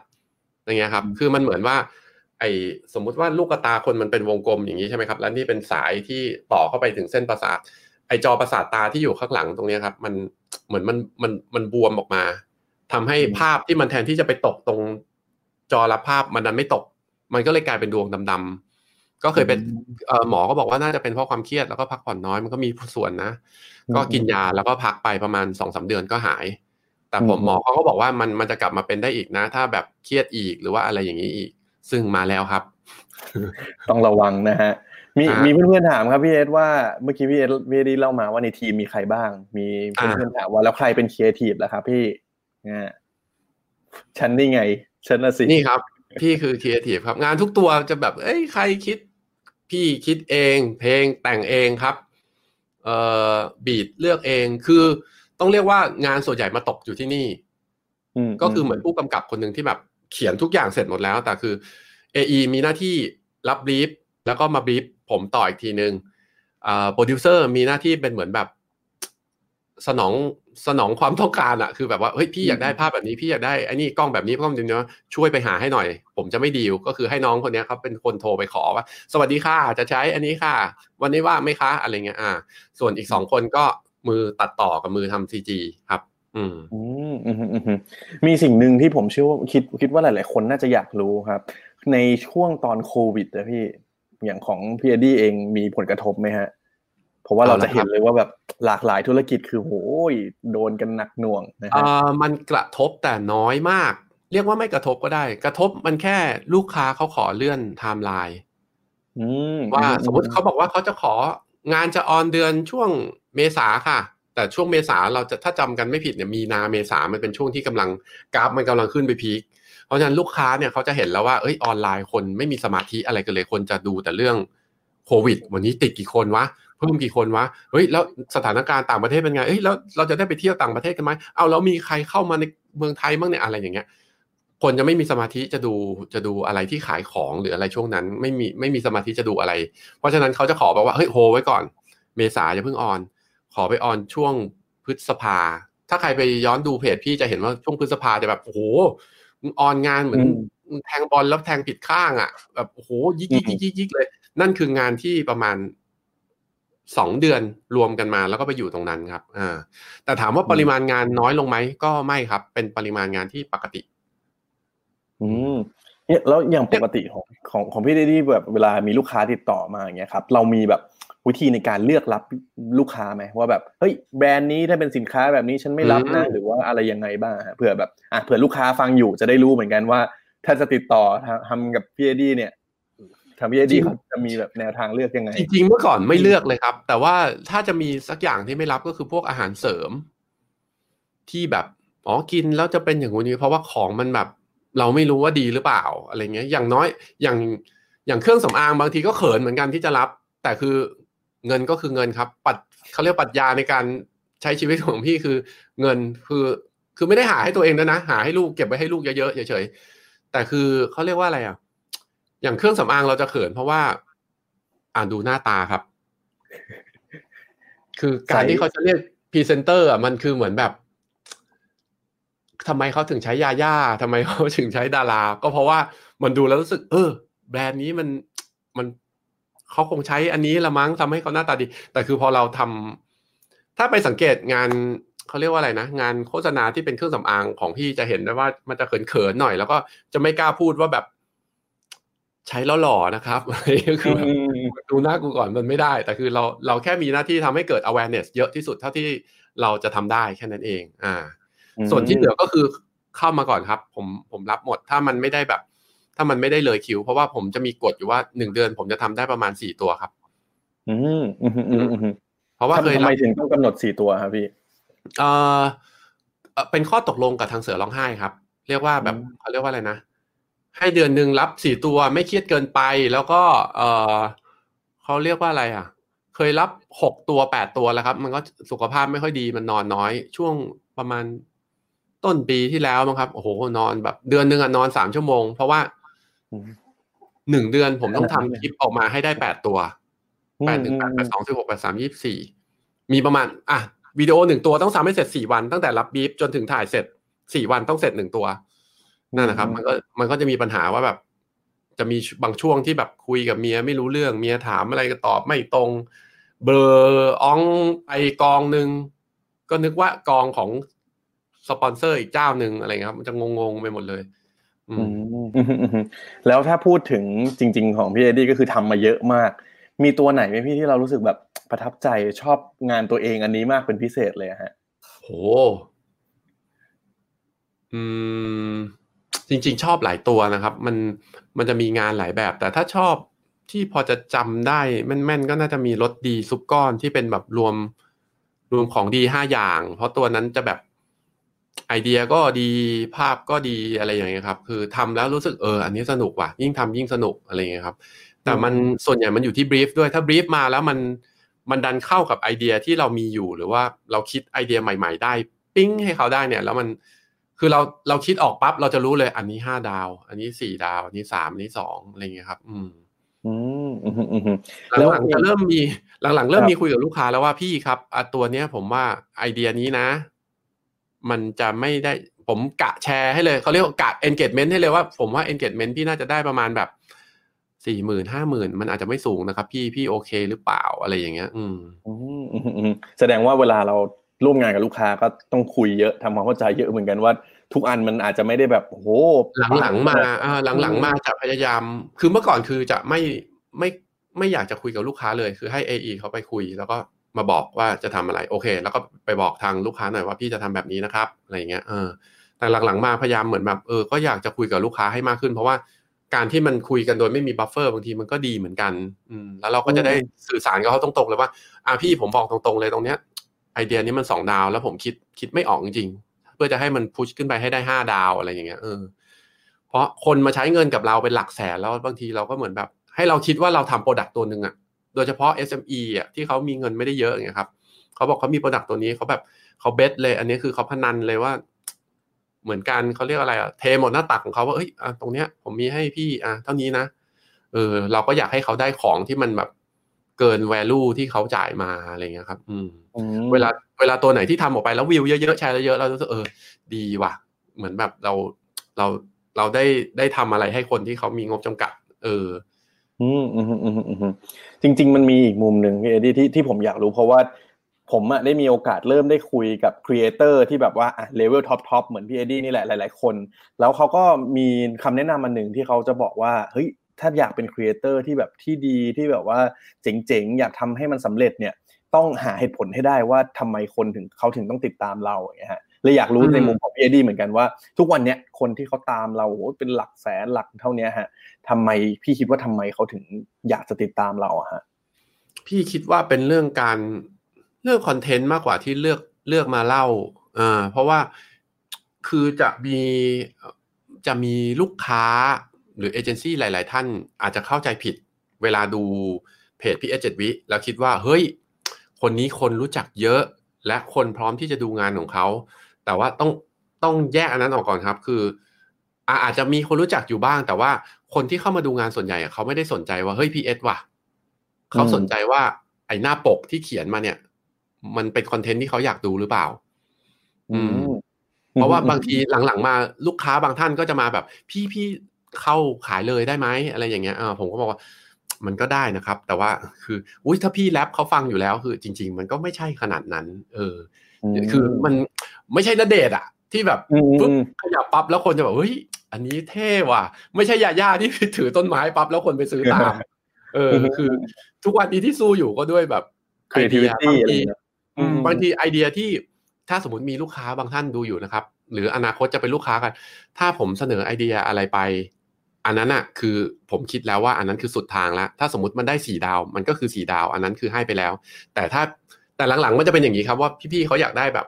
อย่างเงี้ยครับ คือมันเหมือนว่า ไอสมมุติว่าลูกตาคนมันเป็นวงกลมอย่างนี้ใช่ไหมครับ แล้วนี่เป็นสายที่ต่อเข้าไปถึงเส้นประสาท ไอจอประสาทตาที่อยู่ข้างหลังตรงนี้ครับ มันเหมือนมันมันมันบวมออกมาทำให้ภาพที่มันแทนที่จะไปตกตรงจอรับภาพมันนั้นไม่ตก มันก็เลยกลายเป็นดวงดำๆก็เคยเป็นเอ่อหมอก็บอกว่าน่าจะเป็นเพราะความเครียดแล้วก็พักผ่อนน้อยมันก็มีส่วนนะ ก็กินยาแล้วก็พักไปประมาณสองสาเดือนก็หาย แต่ผมหมอเขาก็บอกว่ามันมันจะกลับมาเป็นได้อีกนะ ถ้าแบบเครียดอีกหรือว่าอะไรอย่างนี้อีก ซึ่งมาแล้วครับ ต้องระวังนะฮะมีอ่ามีมีเพื่อนๆถามครับพี่เอสว่าเมื่อกี้พี่เอสพี่เอสเล่ามาว่าในทีมมีใครบ้าง มีเพื่อนๆถามว่าแล้วใครเป็นครีเอทีฟล่ะครับ พี่เนี่ยฉันนี่ไงฉันน่ะสินี่ครับ พี่คือครีเอทีฟครับ งานทุกตัวจะแบบ เอ้ยใครคิด พี่คิดเอง เพลงแต่งเองครับ เอ่อ beat เลือกเองคือ ต้องเรียกว่างานส่วนใหญ่มาตกอยู่ที่นี่มก็คือเหมือนผู้กำกับคนหนึ่งที่แบบเขียนทุกอย่างเสร็จหมดแล้ว แต่คือ AE มีหน้าที่รับ brief แล้วก็มา brief ผมต่ออีกทีนึงอ่าโปรดิวเซอร์มีหน้าที่เป็นเหมือนแบบสนองสนองความต้องการอะคือแบบว่าเฮ้ยพี่อยากได้ภาพแบบนี้พี่อยากได้ไอ้นี่กล้องแบบนี้กล้องแบบนี้นะช่วยไปหาให้หน่อย ผมจะไม่ดีลก็คือให้น้องคนเนี้ยครับเป็นคนโทรไปขอว่า สวัสดีค่ะจะใช้อันนี้ค่ะ วันนี้ว่างไหมคะอะไรเงี้ยอ่า ส่วนอีกสองคนก็ มือตัดต่อกับมือทำซีจีครับอืมอืมอืมอืมอืมมีสิ่งหนึ่งที่ผมเชื่อว่าคิดคิดว่าหลาย ๆ คนน่าจะอยากรู้ครับ ในช่วงตอนโควิดนะพี่อย่างของพี่เอดดี้เองมีผลกระทบไหมฮะเพราะว่าเราเอาละจะเห็นเลยว่าแบบหลากหลายธุรกิจคือโหยโดนกันหนักหน่วงนะเอ่ฮะอมันกระทบแต่น้อยมาก เรียกว่าไม่กระทบก็ได้ กระทบมันแค่ลูกค้าเขาขอเลื่อนไทม์ไลน์อืมว่าสมมติเขาบอกว่าเขาจะของานจะออนเดือนช่วง เมษาค่ะ แต่ช่วงเมษาเราจะถ้าจำกันไม่ผิดเนี่ยมีนาเมษามันเป็นช่วงที่กำลังกราฟมันกำลังขึ้นไปพีคเพราะฉะนั้นลูกค้าเนี่ยเขาจะเห็นแล้วว่าเอ้ยออนไลน์คนไม่มีสมาธิอะไรกันเลยคนจะดูแต่เรื่องโควิด วันนี้ติดกี่คนวะเพิ่มกี่คนวะเฮ้ยแล้วสถานการณ์ต่างประเทศเป็นไงเอ้ยแล้วเราจะได้ไปเที่ยวต่างประเทศกันไหมเอาแล้วมีใครเข้ามาในเมืองไทยบ้างเนี่ยอะไรอย่างเงี้ยคนจะไม่มีสมาธิจะดูจะดูอะไรที่ขายของหรืออะไรช่วงนั้น ไม่มีไม่มีสมาธิจะดูอะไร เพราะฉะนั้นเขาจะขอบอกว่าเฮ้ยโฮไว้ก่อน เมษาอย่าเพิ่งออน ขอไปออนช่วงพฤษภา ถ้าใครไปย้อนดูเพจพี่จะเห็นว่าช่วงพฤษภาจะแบบโอ้โหมึงออนงานเหมือนมึงแทงบอลแล้วแทงผิดข้างอะ แบบโอ้โหยิกยิกยิกยิกยิกเลย นั่นคืองานที่ประมาณสองเดือนรวมกันมาแล้วก็ไปอยู่ตรงนั้นครับอ่าแต่ถามว่าปริมาณงานน้อยลงไหมก็ไม่ครับ เป็นปริมาณงานที่ปกติ อืมเนี่ยแล้วอย่างปกติของของของพี่เอ็ดดี้แบบเวลามีลูกค้าติดต่อมาอย่างเงี้ยครับ เรามีแบบ วิธีในการเลือกรับลูกค้าไหมว่าแบบเฮ้ยแบรนด์นี้ถ้าเป็นสินค้าแบบนี้ฉันไม่รับนะอืมหรือว่าอะไรยังไงบ้างฮะเผื่อแบบอะเผื่อลูกค้าฟังอยู่จะได้รู้เหมือนกันว่า ถ้าจะติดต่อทำทำกับพี่เอ็ดดี้เนี่ยทำพี่เอ็ดดี้เขาจะมีแบบแนวทางเลือกยังไง จริงๆเมื่อก่อนไม่เลือกเลยครับ แต่ว่าถ้าจะมีสักอย่างที่ไม่รับก็คือพวกอาหารเสริม ที่แบบอ๋อกินแล้วจะเป็นอย่างนี้เพราะว่าของมันแบบเราไม่รู้ว่าดีหรือเปล่าอะไรเงี้ย อย่างน้อยอย่างอย่างเครื่องสำอางบางทีก็เขินเหมือนกันที่จะรับ แต่คือ เงินก็คือเงินครับ ปัดเขาเรียกปรัชญาในการใช้ชีวิตของพี่คือเงินคือคือไม่ได้หาให้ตัวเองด้วยนะ หาให้ลูกเก็บไว้ให้ลูกเยอะๆเฉยๆแต่คือเขาเรียกว่าอะไรอะอย่างเครื่องสำอางเราจะเขินเพราะว่า อ่านดูหน้าตาครับ คือการที่เขาจะเรียกพรีเซนเตอร์อะมันคือเหมือนแบบทำไมเขาถึงใช้ยาย่าทำไมเขาถึงใช้ดารา ก็เพราะว่ามันดูแล้วรู้สึก เออ แบรนด์นี้มันมัน เขาคงใช้อันนี้ละมั้งทำให้เขาหน้าตาดี แต่คือพอเราทำถ้าไปสังเกตงานเขาเรียกว่าอะไรนะ งานโฆษณาที่เป็นเครื่องสำอางของพี่จะเห็นได้ว่ามันจะเขินๆหน่อย แล้วก็จะไม่กล้าพูดว่าแบบใช้แล้วหล่อนะครับอะไรก็คือแบบดูหน้ากูก่อนมันไม่ได้ แต่คือเราเราแค่มีหน้าที่ทำให้เกิด awareness เยอะที่สุดเท่าที่เราจะทำได้แค่นั้นเอง อ่า ส่วนที่เหลือก็คือเข้ามาก่อนครับ ผมผมรับหมด ถ้ามันไม่ได้แบบ ถ้ามันไม่ได้เลยคิว เพราะว่าผมจะมีกฎอยู่ว่าหนึ่งเดือน ผมจะทำได้ประมาณสี่ตัวครับ อืมอืมอืมอืมอืมเพราะว่าเคยทำรัไมบถึงต้องกำหนดสี่ตัวครับพี่เอ่อเอ่อเป็นข้อตกลงกับทางเสือร้องไห้ครับ เรียกว่าแบบอืมเขาเรียกว่าอะไรนะให้เดือนหนึ่งรับสี่ตัวไม่เครียดเกินไป แล้วก็ เออเขาเรียกว่าอะไรอะ เคยรับหกตัวแปดตัวแล้วครับ มันก็สุขภาพไม่ค่อยดีมันนอนน้อย ช่วงประมาณต้นปีที่แล้วมั้งครับโอ้โหนอนแบบ เดือนหนึ่งอะนอนสามชั่วโมง เพราะว่าอืม หนึ่งเดือนผมต้องขนาดนั้นทำเลยคลิปออกมาให้ได้แปดตัวแปดหนึ่งแปดแปดสองสิบหกแปดสามยี่สิบสี่มีประมาณ อะวิดีโอหนึ่งตัวต้องทำให้เสร็จสี่วัน ตั้งแต่รับบีฟจนถึงถ่ายเสร็จสี่วันต้องเสร็จหนึ่งตัวนั่นนะครับ มันก็มันก็จะมีปัญหาว่าแบบ จะมีบางช่วงที่แบบคุยกับเมียไม่รู้เรื่องเมียถามอะไรก็ตอบไม่ตรง เบลออ้องไปกองหนึ่งก็นึกว่ากองของสปอนเซอร์อีกเจ้าหนึ่งอะไรเงี้ยครับ มันจะงงๆไปหมดเลย อือืมมอืมอืมอืม แล้วถ้าพูดถึงจริง ๆ ของพี่เอ็ดดี้ก็คือทำมาเยอะมาก มีตัวไหนไหมพี่ที่เรารู้สึกแบบประทับใจชอบงานตัวเองอันนี้มากเป็นพิเศษเลยอะฮะโหอืม จริง ๆ ชอบหลายตัวนะครับ มันมันจะมีงานหลายแบบ แต่ถ้าชอบที่พอจะจำได้แม่นๆก็น่าจะมีรถดีซุปก้อนที่เป็นแบบรวมรวมของดีห้าอย่าง เพราะตัวนั้นจะแบบ ไอเดียก็ดีภาพก็ดีอะไรอย่างเงี้ยครับ คือทำแล้วรู้สึกเอออันนี้สนุกว่ะ ยิ่งทำยิ่งสนุกอะไรอย่างเงี้ยครับ แต่มันส่วนใหญ่มันอยู่ที่ brief ด้วยถ้า brief มาแล้วมันมันดันเข้ากับไอเดียที่เรามีอยู่หรือว่าเราคิดไอเดียใหม่ ๆ ได้ ปิ๊งให้เขาได้เนี่ย แล้วมันคือเราเราคิดออกปั๊บเราจะรู้เลย อันนี้ห้าดาว อันนี้สี่ดาว อันนี้สามอันนี้สองอะไรเงี้ยครับ อืมอืมอืมอืมอืมหลังๆจะเริ่มมีหลังๆ เริ่มมีคุยกับลูกค้าแล้วว่าพี่ครับอะตัวเนี้ยผมว่าไอเดียนี้นะ มันจะไม่ได้ผมกะแชร์ให้เลยเขาเรียกว่ากะ engagement ให้เลยว่าผมว่า engagement พี่น่าจะได้ประมาณแบบสี่หมื่นห้าหมื่นมันอาจจะไม่สูงนะครับ พี่พี่โอเคหรือเปล่าอะไรอย่างเงี้ย อืมอืมอืมอืมแสดงว่าเวลาเราร่วมงานกับลูกค้าก็ต้องคุยเยอะทำความเข้าใจเยอะเหมือนกันว่าทุกอันมันอาจจะไม่ได้แบบโอ้โหหลังๆมาอ่าหลังๆมาจะพยายาม คือเมื่อก่อนคือจะไม่ไม่ไม่อยากจะคุยกับลูกค้าเลย คือให้ AE เขาไปคุยแล้วก็ มาบอกว่าจะทำอะไรโอเค แล้วก็ไปบอกทางลูกค้าหน่อยว่าพี่จะทำแบบนี้นะครับอะไรอย่างเงี้ยเออแต่หลังๆมาพยายามเหมือนแบบเออก็อยากจะคุยกับลูกค้าให้มากขึ้น เพราะว่าการที่มันคุยกันโดยไม่มี buffer บางทีมันก็ดีเหมือนกันอืมแล้วเราก็จะได้สื่อสารกับเขาตรงๆเลยว่าอ่าพี่ผมบอกตรงๆเลยตรงเนี้ยไอเดียนี้มันสองดาวแล้วผมคิดคิดไม่ออกจริงๆเพื่อจะให้มัน push ขึ้นไปให้ได้ห้าดาวอะไรอย่างเงี้ยเออเพราะคนมาใช้เงินกับเราเป็นหลักแสนแล้วบางทีเราก็เหมือนแบบ ให้เราคิดว่าเราทำ product ตัวหนึ่งอะ โดยเฉพาะ SME อะที่เขามีเงินไม่ได้เยอะอย่างเงี้ยครับเขาบอกเขามี product ตัวนี้เขาแบบเขา bet เลย อันนี้คือเขาพนันเลยว่า เหมือนกันเขาเรียกอะไรอะเทหมดหน้าตักของเขาว่าเอ้ยอะตรงเนี้ยผมมีให้พี่อะเท่านี้นะเออเราก็อยากให้เขาได้ของที่มันแบบเกิน value ที่เขาจ่ายมาอะไรเงี้ยครับ อืมอืมเวลาเวลาตัวไหนที่ทำออกไปแล้ววิวเยอะๆแชร์เยอะๆเรารู้สึกเออ ดีว่ะ เหมือนแบบเราเราเราได้ได้ทำอะไรให้คนที่เขามีงบจำกัด เออ อืมอืมอืมอืมจริง ๆ มันมีอีกมุมหนึ่งพี่เอ็ดดี้ที่ที่ผมอยากรู้เพราะว่าผมอะได้มีโอกาสเริ่มได้คุยกับ creator ที่แบบว่าอะ level top top เหมือนพี่เอ็ดดี้นี่แหละหลาย ๆ คน แล้วเขาก็มีคำแนะนำมาหนึ่งที่เขาจะบอกว่าเฮ้ยถ้าอยากเป็น creator ที่แบบที่ดีที่แบบว่าเจ๋งๆ อยากทำให้มันสำเร็จเนี่ยต้องหาเหตุผลให้ได้ว่าทำไมคนถึงเขาถึงต้องติดตามเราอย่างเงี้ยฮะ เลยอยากรู้อืมในมุมของพี่เอ็ดดี้เหมือนกันว่า ทุกวันเนี้ยคนที่เขาตามเราโอ้โหเป็นหลักแสนหลักเท่าเนี้ยฮะทำไมพี่คิดว่าทำไมเขาถึงอยากจะติดตามเราอะฮะพี่คิดว่าเป็นเรื่องการเลือกคอนเทนต์มากกว่าที่เลือกเลือกมาเล่าอ่าเพราะว่าคือจะมีจะมีลูกค้าหรือเอเจนซี่หลาย ๆ ท่านอาจจะเข้าใจผิดเวลาดูเพจพี่เอเจ็ดวิแล้วคิดว่าเฮ้ย คนนี้คนรู้จักเยอะ และคนพร้อมที่จะดูงานของเขา แต่ว่าต้องต้องแยกอันนั้นออกก่อนครับ คืออะอาจจะมีคนรู้จักอยู่บ้าง แต่ว่าคนที่เข้ามาดูงานส่วนใหญ่อะเขาไม่ได้สนใจว่าเฮ้ยพีเอสว่ะเขาสนใจว่า ไอ้หน้าปกที่เขียนมาเนี่ย มันเป็นคอนเทนต์ที่เขาอยากดูหรือเปล่า อืม เพราะว่าบางทีหลังๆมาลูกค้าบางท่านก็จะมาแบบ พี่พี่เข้าขายเลยได้ไหมอะไรอย่างเงี้ยเออผมก็บอกว่ามันก็ได้นะครับ แต่ว่าคืออุ้ยถ้าพี่แรปเขาฟังอยู่แล้ว คือ จริง ๆ มันก็ไม่ใช่ขนาดนั้น เออ คือมัน ไม่ใช่ระเดชอะที่แบบอืมอืมปุ๊บขยับปั๊บแล้วคนจะแบบเฮ้ยอันนี้เท่ว่ะ ไม่ใช่ยาย่าที่ถือต้นไม้ปั๊บแล้วคนไปซื้อตาม เออคือ ทุกวันนี้ที่สู้อยู่ก็ด้วยแบบไอเดีย creativity บางอะไรทีเงี้ยอืมอืมบางทีไอเดียที่ถ้าสมมติมีลูกค้าบางท่านดูอยู่นะครับ หรืออนาคตจะเป็นลูกค้ากัน ถ้าผมเสนอไอเดียอะไรไป อันนั้นอะคือผมคิดแล้วว่าอันนั้นคือสุดทางแล้วถ้าสมมติมันได้สี่ดาว มันก็คือสี่ดาว อันนั้นคือให้ไปแล้ว แต่ถ้าแต่หลังๆมันจะเป็นอย่างนี้ครับว่าพี่ๆเขาอยากได้แบบ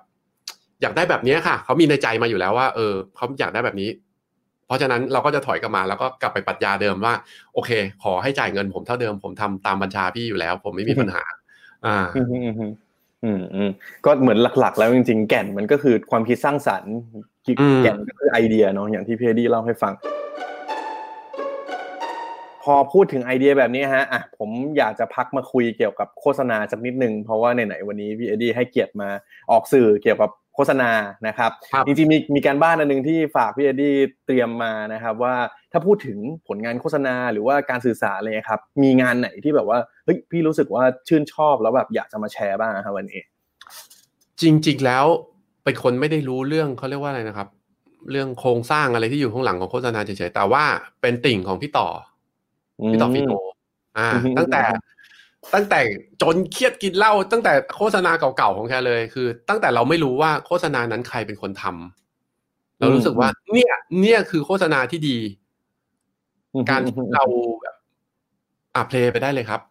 อยากได้แบบนี้ค่ะ เขามีในใจมาอยู่แล้วว่า เออเขาอยากได้แบบนี้ เพราะฉะนั้นเราก็จะถอยกลับมาแล้วก็กลับไปปรัชญาเดิมว่า โอเค ขอให้จ่ายเงินผมเท่าเดิม ผมทำตามบัญชาพี่อยู่แล้ว ผมไม่มีปัญหา อ่าอืมอืมอืมอืมอืมก็เหมือนหลักๆ แล้วจริงๆ แก่นมันก็คือความคิดสร้างสรรค์อืมแก่นก็คือไอเดียเนาะอย่างที่พี่เอ็ดดี้เล่าให้ฟัง พอพูดถึงไอเดียแบบนี้ฮะอะผมอยากจะพักมาคุยเกี่ยวกับโฆษณาสักนิดนึงเพราะว่าไหนๆวันนี้พี่เอ็ดดี้ให้เกียรติมาออกสื่อเกี่ยวกับ โฆษณานะครับครับจริงๆมีมีการบ้านอันหนึ่งที่ฝากพี่เอ็ดดี้เตรียมมานะครับว่าถ้าพูดถึงผลงานโฆษณาหรือว่าการสื่อสารอะไรเลยครับ มีงานไหนที่แบบว่าเฮ้ยพี่รู้สึกว่าชื่นชอบแล้วแบบอยากจะมาแชร์บ้างครับวันนี้จริง ๆแล้วเป็นคนไม่ได้รู้เรื่องเขาเรียกว่าอะไรนะครับ เรื่องโครงสร้างอะไรที่อยู่ข้างหลังของโฆษณาเฉยๆแต่ว่าเป็นติ่งของพี่ต่ออพี่ต่อฟิโนอ่าอืมตั้งแต่ ตั้งแต่จนเครียดกินเหล้าตั้งแต่โฆษณาเก่าๆของแกเลย คือ ตั้งแต่เราไม่รู้ว่าโฆษณานั้นใครเป็นคนทำเรารู้สึกว่า เนี่ย เนี่ยคือโฆษณาที่ดี การที่เราแบบอะเพลย์ไปได้เลยครับ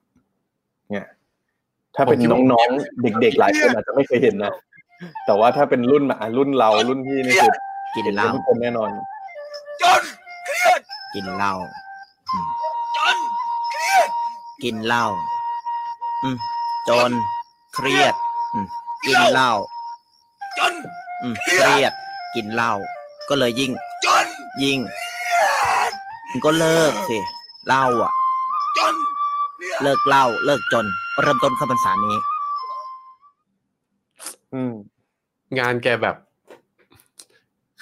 เนี่ย ถ้าเป็นผมคิดว่าน้องๆเด็กๆหลายคนอาจจะไม่เคยเห็นนะแต่ว่าถ้าเป็นรุ่นอะรุ่นเรารุ่นพี่นี่คือกินเห็นเหล้าทุกคนแน่นอนจนเครียดกินเหล้าอืมจนเครียดกินเหล้า อืมจนเครียด อืมกินเหล้าจนอืมเครียด กินเหล้าก็เลยยิ่ง จนยิ่งมึงก็เลิกสิเหล้าอะ จนเครียดเลิกเหล้าเลิกจนก็เริ่มต้นเข้าพรรษานี้ อืม งานแกแบบ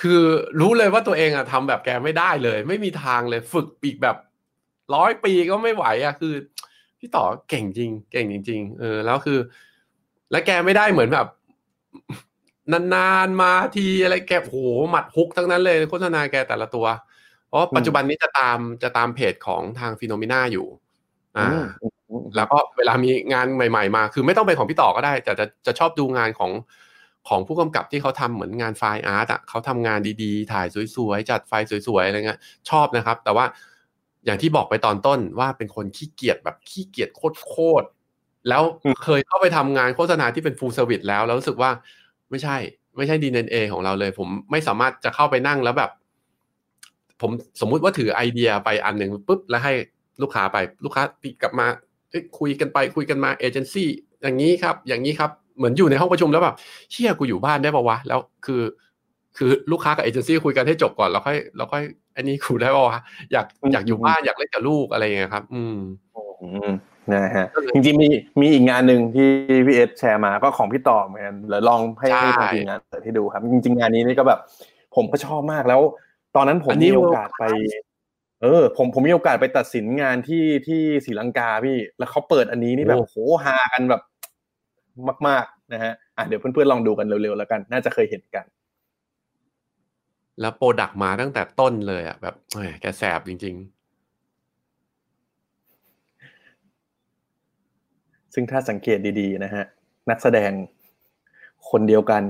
คือรู้เลยว่าตัวเองอะทำแบบแกไม่ได้เลย ไม่มีทางเลย ฝึกอีกแบบร้อยปีก็ไม่ไหวอะคือ พี่ต่อเก่งจริง เก่งจริง ๆ เออ แล้วคือ และแกไม่ได้เหมือนแบบนานๆมาทีอะไรแกโหหมัดฮุกทั้งนั้นเลยโฆษณาแกแต่ละตัว เพราะปัจจุบันนี้จะตามจะตามเพจของทางฟิโนมิน่าอยู่ อ่าอืมแล้วก็เวลามีงานใหม่ ๆ มา คือไม่ต้องเป็นของพี่ต่อก็ได้ แต่จะจะชอบดูงานของของผู้กำกับที่เขาทำเหมือนงานไฟล์อาร์ตอะเขาทำงานดีๆ ถ่ายสวยๆ จัดไฟล์สวยๆ อะไรเงี้ยชอบนะครับ แต่ว่า อย่างที่บอกไปตอนต้นว่าเป็นคนขี้เกียจแบบขี้เกียจโคตรๆแล้วเคยเข้าไปทำงานโฆษณาที่เป็น full service แล้ว แล้วรู้สึกว่าไม่ใช่ ไม่ใช่ DNA ของเราเลย ผมไม่สามารถจะเข้าไปนั่งแล้วแบบ ผมสมมุติว่าถือไอเดียไปอันหนึ่งปุ๊บแล้วให้ลูกค้าไปลูกค้าตีกลับมาเอ้ยคุยกันไปคุยกันมาเอเจนซี่อย่างนี้ครับ อย่างนี้ครับเหมือนอยู่ในห้องประชุมแล้วแบบเชี่ยกูอยู่บ้านได้ปะวะแล้วคือ คือลูกค้ากับเอเจนซี่คุยกันให้จบก่อนแล้วค่อยแล้วค่อยอันนี้กูได้ปะวะอยากอยากอยู่บ้านอยากเล่นกับลูกอะไรอย่างเงี้ยครับอืมอืมนะฮะจริงๆมีมีอีกงานหนึ่งที่พี่เอสแชร์มาก็ของพี่ต่อเหมือนกันเดี๋ยวลองให้ใช่ให้ทางทีมงานเปิดให้ดูครับ จริง ๆ งานนี้นี่ก็แบบ ผมก็ชอบมากแล้ว ตอนนั้นผมอันนี้มีโอกาสไป เออ ผมผมมีโอกาสไปตัดสินงานที่ที่ศรีลังกาพี่ แล้วเขาเปิดอันนี้นี่แบบโอ้โหฮากันแบบ มาก ๆนะฮะอะเดี๋ยวเพื่อนๆลองดูกันเร็วๆแล้วกัน น่าจะเคยเห็นกัน แล้ว product มาตั้งแต่ต้นเลยอะแบบแหมแกแสบจริงซึ่งถ้าสังเกตดีๆนะฮะ นักแสดงคนเดียวกัน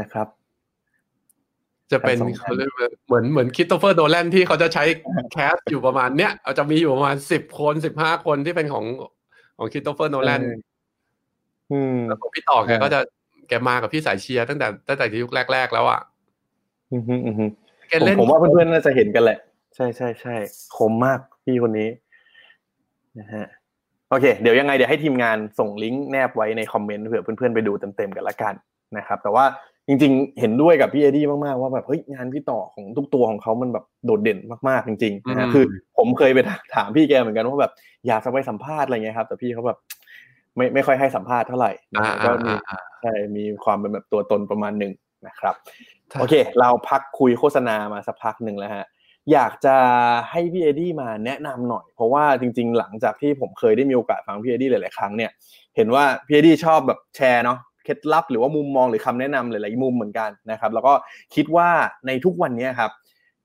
นะครับๆจะเป็นทั้งสองท่านเขาเรียกว่าเหมือนเหมือนคริสโตเฟอร์โนแลนที่เขาจะใช้ cast อยู่ประมาณเนี้ยเอาจะมีอยู่ประมาณสิบคนสิบห้าคนที่เป็นของของคริสโตเฟอร์โนแลนอืมแล้วของพี่ต่อแกเออก็จะแกมากับพี่สายเชียร์ตั้งแต่ตั้งแต่ยุคแรก ๆ แล้วอะ อืมฮึอืมฮึแกผมเล่นผมว่าเพื่อนๆน่าจะเห็นกันแหละ ใช่ใช่ใช่คมมากพี่คนนี้นะฮะโอเค เดี๋ยวยังไงเดี๋ยวให้ทีมงานส่งลิงก์แนบไว้ในคอมเมนต์เผื่อเพื่อนๆไปดูเต็มๆกันละกันนะครับ แต่ว่าจริง ๆ เห็นด้วยกับพี่เอดี้มากๆว่าแบบเฮ้ยงานพี่ต่อของทุกตัวของเขามันแบบโดดเด่นมากๆจริงๆนะฮะคือ ผมเคยไปถามพี่แกเหมือนกันว่าแบบอยากจะไปสัมภาษณ์อะไรเงี้ยครับ แต่พี่เขาแบบไม่ไม่ค่อยให้สัมภาษณ์เท่าไหร่นะอ่าฮะก็มีอ่าอ่าใช่มีความเป็นแบบตัวตนประมาณหนึ่ง นะครับถ้าโอเค เราพักคุยโฆษณามาสักพักหนึ่งแล้วฮะอยากจะให้พี่เอดี้มาแนะนำหน่อย เพราะว่าจริง ๆ หลังจากที่ผมเคยได้มีโอกาสฟังพี่เอดี้หลายๆครั้งเนี่ยเห็นว่าพี่เอดี้ชอบแบบแชร์เนาะเคล็ดลับหรือว่ามุมมองหรือคำแนะนำหลายๆมุมเหมือนกันนะครับ แล้วก็คิดว่าในทุกวันเนี้ยครับ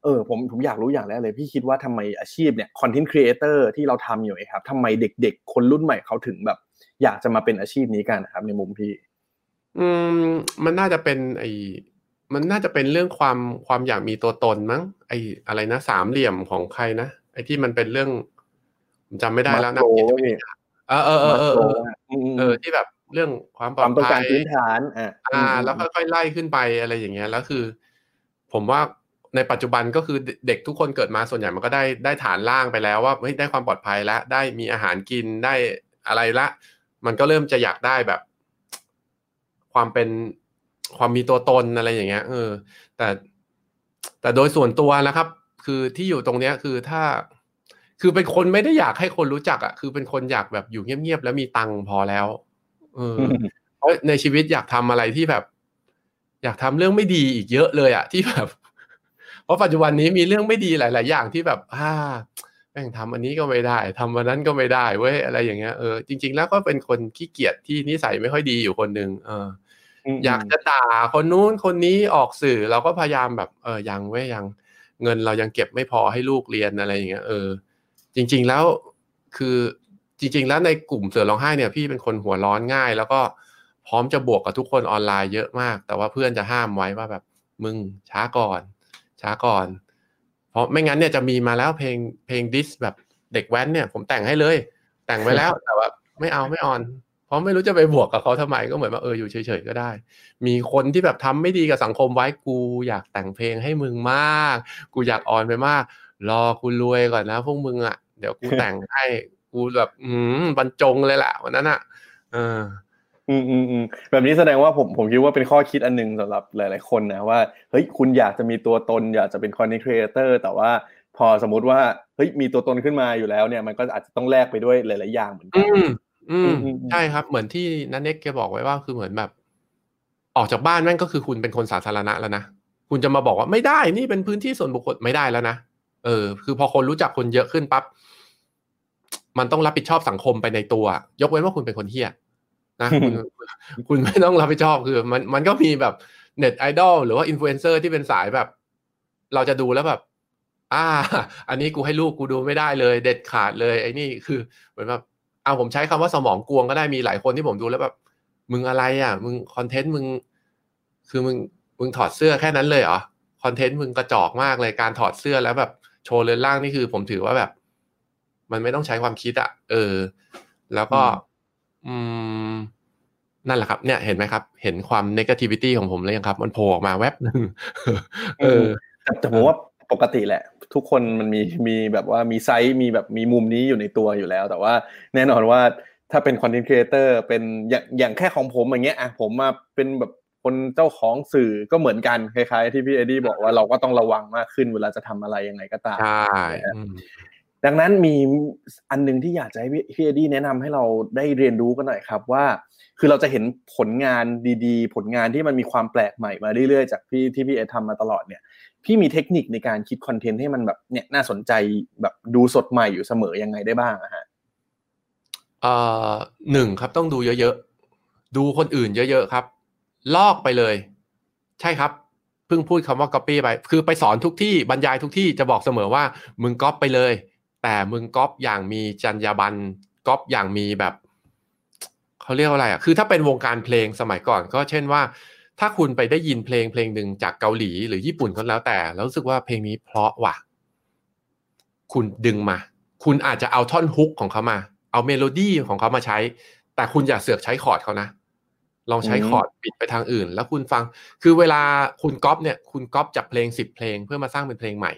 เออผมผมอยากรู้อย่างแรกเลยพี่คิดว่าทำไมอาชีพเนี่ย content creator ที่เราทำอยู่เนี่ยครับทำไมเด็ก ๆ คนรุ่นใหม่เขาถึงแบบ อยากจะมาเป็นอาชีพนี้กันนะครับในมุมพี่ อืมมันน่าจะเป็นไอมันน่าจะเป็นเรื่องความความอยากมีตัวตนมั้ง ไออะไรนะสามเหลี่ยมของใครนะไอที่มันเป็นเรื่องผมจำไม่ได้แล้วนะมาโกรเขียนไม่ได้เออเออเออเออเออมเออที่แบบเรื่องความปคลอวาดมต้องภัการยพื้นฐานอ่าอ่า แล้วค่อยๆไล่ขึ้นไปอะไรอย่างเงี้ยแล้วคือ ผมว่าในปัจจุบันก็คือเด็กทุกคนเกิดมาส่วนใหญ่มันก็ได้ได้ฐานล่างไปแล้วว่าเฮ้ยได้ความปลอดภัยแล้วได้มีอาหารกินได้อะไรละ มันก็เริ่มจะอยากได้แบบ ความเป็นความมีตัวตนอะไรอย่างเงี้ยเออ แต่แต่โดยส่วนตัวนะครับ คือที่อยู่ตรงเนี้ยคือถ้า คือเป็นคนไม่ได้อยากให้คนรู้จักอะคือเป็นคนอยากแบบอยู่เงียบๆแล้วมีตังค์พอแล้วเออเพราะในชีวิตอยากทำอะไรที่แบบ อยากทำเรื่องไม่ดีอีกเยอะเลยอะที่แบบ เพราะปัจจุบันนี้มีเรื่องไม่ดีหลาย ๆ อย่างที่แบบอ่าแม่งทำอันนี้ก็ไม่ได้ทำอันนั้นก็ไม่ได้เว้ยอะไรอย่างเงี้ยเออจริง ๆ แล้วก็เป็นคนขี้เกียจที่นิสัยไม่ค่อยดีอยู่คนหนึ่งเออม อยากจะด่าคนนู้นคนนี้ออกสื่อเราก็พยายามแบบเออยังเว้ยยังเงินเรายังเก็บไม่พอให้ลูกเรียนอะไรอย่างเงี้ยเออ จริง ๆแล้วคือจริง ๆ แล้วในกลุ่มเสือร้องไห้เนี่ยพี่เป็นคนหัวร้อนง่าย แล้วก็พร้อมจะบวกกับทุกคนออนไลน์เยอะมาก แต่ว่าเพื่อนจะห้ามไว้ว่าแบบมึงช้าก่อน ช้าก่อน เพราะไม่งั้นเนี่ยจะมีมาแล้วเพลงเพลงดิสแบบเด็กแว้นเนี่ย ผมแต่งให้เลย แต่งไว้แล้วแต่ว่าไม่เอาไม่ออนเพ ราะไม่รู้จะไปบวกกับเขาทำไมก็เหมือนว่าเอออยู่เฉยๆก็ได้ มีคนที่แบบทำไม่ดีกับสังคมไว้กูอยากแต่งเพลงให้มึงมาก กูอยากออนไปมาก รอกูรวยก่อนนะพวกมึงอะเดี๋ยวกูแต่งให้กูแบบอืมบรรจงเลยแหละวันนั้นอะเอออืมอืมอืมแบบนี้แสดงว่าผมผมคิดว่าเป็นข้อคิดอันหนึงสำหรับหลาย ๆ คนนะว่าเฮ้ยคุณอยากจะมีตัวตน อยากจะเป็น content creator แต่ว่าพอสมมุติว่าเฮ้ยมีตัวตนขึ้นมาอยู่แล้วเนี่ยมันก็อาจจะต้องแลกไปด้วยหลาย ๆ อย่างเหมือนกัอืม อืมอืมอืมใช่ครับ เหมือนที่น้าเน็กแกบอกไว้ว่าคือเหมือนแบบ ออกจากบ้านแม่งก็คือคุณเป็นคนสาธารณะแล้วนะคุณจะมาบอกว่าไม่ได้นี่เป็นพื้นที่ส่วนบุคคลไม่ได้แล้วนะเออ คือพอคนรู้จักคนเยอะขึ้นปั๊บมันต้องรับผิดชอบสังคมไปในตัว ยกเว้นว่าคุณเป็นคนเหี้ยนะคุณคุณไม่ต้องรับผิดชอบคือ มันมันก็มีแบบเน็ตไอดอลหรือว่าอินฟลูเอนเซอร์ที่เป็นสายแบบ เราจะดูแล้วแบบ อ่า อันนี้กูให้ลูกกูดูไม่ได้เลย เด็ดขาดเลย ไอ้นี่คือเหมือนแบบ เอาผมใช้คำว่าสมองกลวงก็ได้มีหลายคนที่ผมดูแล้วแบบมึงอะไรอะ มึง content มึง คือมึงมึงถอดเสื้อแค่นั้นเลยเหรอ content มึงกระจอกมากเลยการถอดเสื้อแล้วแบบโชว์เรือนร่างนี่คือ ผมถือว่าแบบ มันไม่ต้องใช้ความคิดอะ เออ แล้วก็ อืม นั่นแหละครับ เนี่ยเห็นไหมครับ เห็นความ negativity ของผมเลยยังครับ มันโผล่ออกมาแวบหนึ่งเออแต่แต่ผมว่าปกติแหละ ทุกคนมันมีมีแบบว่ามี side มีแบบมีมุมนี้อยู่ในตัวอยู่แล้ว แต่ว่าแน่นอนว่าถ้าเป็น content creator เป็นอย่างอย่างแค่ของผมอย่างเงี้ยอะผมมาเป็นแบบคนเจ้าของสื่อก็เหมือนกันคล้ายๆ ที่พี่เอ็ดดี้บอกว่าเราก็ต้องระวังมากขึ้นเวลาจะทำอะไรยังไงก็ตามใช่อืมดังนั้นมีอันหนึงที่อยากจะให้พี่พี่เอ็ดดี้แนะนำให้เราได้เรียนรู้กันหน่อยครับว่า คือเราจะเห็นผลงานดีๆ ผลงานที่มันมีความแปลกใหม่มาเรื่อยๆจากพี่ที่พี่เอ็ดทำมาตลอดเนี่ย พี่มีเทคนิคในการคิดคอนเทนต์ให้มันแบบเนี่ยน่าสนใจแบบดูสดใหม่อยู่เสมอยังไงได้บ้างอะฮะหนึ่งครับต้องดูเยอะๆ ดูคนอื่นเยอะๆครับ ลอกไปเลย ใช่ครับเพิ่งพูดคำว่า copy ไป คือไปสอนทุกที่บรรยายทุกที่จะบอกเสมอว่า มึงก๊อปไปเลย แต่มึงก๊อปอย่างมีจรรยาบรรณก๊อปอย่างมีแบบเขาเรียกว่าอะไรอะคือถ้าเป็นวงการเพลงสมัยก่อน ก็เช่นว่า ถ้าคุณไปได้ยินเพลงเพลงหนึ่งจากเกาหลีหรือญี่ปุ่นก็แล้วแต่ แล้วรู้สึกว่าเพลงนี้เพราะว่ะ คุณดึงมา คุณอาจจะเอาท่อน hook ของเขามา เอาเมโลดี้ของเขามาใช้ แต่คุณอย่าเสือกใช้คอร์ดเขานะ ลองใช้อืมคอร์ดบิดไปทางอื่น แล้วคุณฟัง คือเวลาคุณก๊อปเนี่ย คุณก๊อปจากเพลงสิบเพลงเพื่อมาสร้างเป็นเพลงใหม่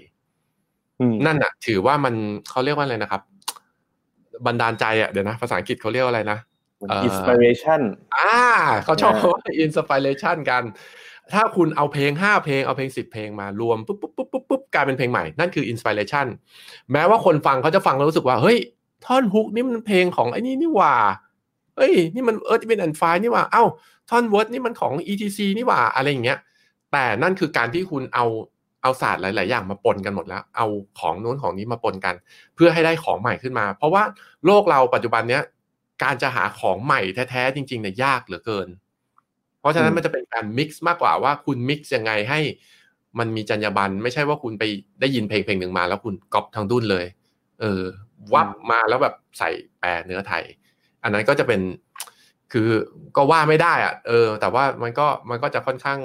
อืมนั่นน่ะถือว่ามันเขาเรียกว่าอะไรนะครับ บันดาลใจอะเดี๋ยวนะ ภาษาอังกฤษเขาเรียกว่าอะไรนะเอ่อ inspiration อ่าเขาชอบอ่าว่า inspiration กัน ถ้าคุณเอาเพลงห้าเพลงเอาเพลงสิบเพลงมารวมปุ๊บปุ๊บปุ๊บปุ๊บปุ๊บกลายเป็นเพลงใหม่ นั่นคือ inspirationแม้ว่าคนฟังเขาจะฟังแล้วรู้สึกว่า เฮ้ย ท่อน hook นี่มันเพลงของไอ้นี่นี่หว่าเฮ้ย นี่มัน Earth, Wind & Fire นี่หว่า เอ้า ท่อนเวิร์ดนี่มันของ ETC นี่หว่า อะไรอย่างเงี้ย แต่นั่นคือการที่คุณเอาเอาศาสตร์หลาย ๆ อย่างมาปนกันหมดแล้ว เอาของนู้นของนี้มาปนกัน เพื่อให้ได้ของใหม่ขึ้นมา เพราะว่าโลกเราปัจจุบันเนี้ย การจะหาของใหม่แท้ๆจริงๆเนี่ยยากเหลือเกิน เพราะฉะนั้นอืมมันจะเป็นการ mix มากกว่าว่าคุณ mix ยังไงให้มันมีจรรยาบรรณไม่ใช่ว่าคุณไปได้ยินเพลงเพลงหนึ่งมา แล้วคุณก๊อปทางดุนเลย เออ วับมาแล้วแบบใส่แปลเนื้อไทย อันนั้นก็จะเป็นคือก็ว่าไม่ได้อะเออ แต่ว่ามันก็มันก็จะค่อนข้าง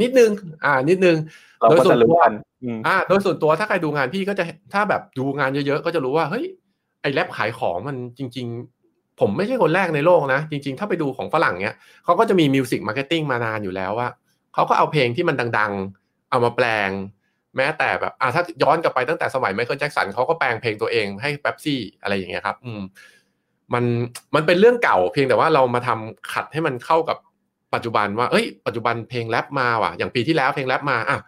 นิดนึง อ่า นิดนึงเราโดยก็ส่วจะนรู้ตัวกันอืมอ่า โดยส่วนตัวถ้าใครดูงานพี่ก็จะถ้าแบบดูงานเยอะๆ ก็จะรู้ว่าเฮ้ย ไอ้แรปขายของมันจริง ๆ ผมไม่ใช่คนแรกในโลกนะ จริง ๆ ถ้าไปดูของฝรั่งเนี้ยเขาก็จะมี music marketing มานานอยู่แล้วว่าเขาก็เอาเพลงที่มันดัง ๆ เอามาแปลง แม้แต่แบบอ่าถ้าย้อนกลับไปตั้งแต่สมัยไมเคิลแจ็คสันเขาก็แปลงเพลงตัวเองให้เป๊ปซี่อะไรอย่างเงี้ยครับ อืมมันมันเป็นเรื่องเก่าเพียงแต่ว่าเรามาทำขัดให้มันเข้ากับปัจจุบันว่า เอ้ย ปัจจุบันเพลงแรปมาว่ะ อย่างปีที่แล้วเพลงแรปมา อะ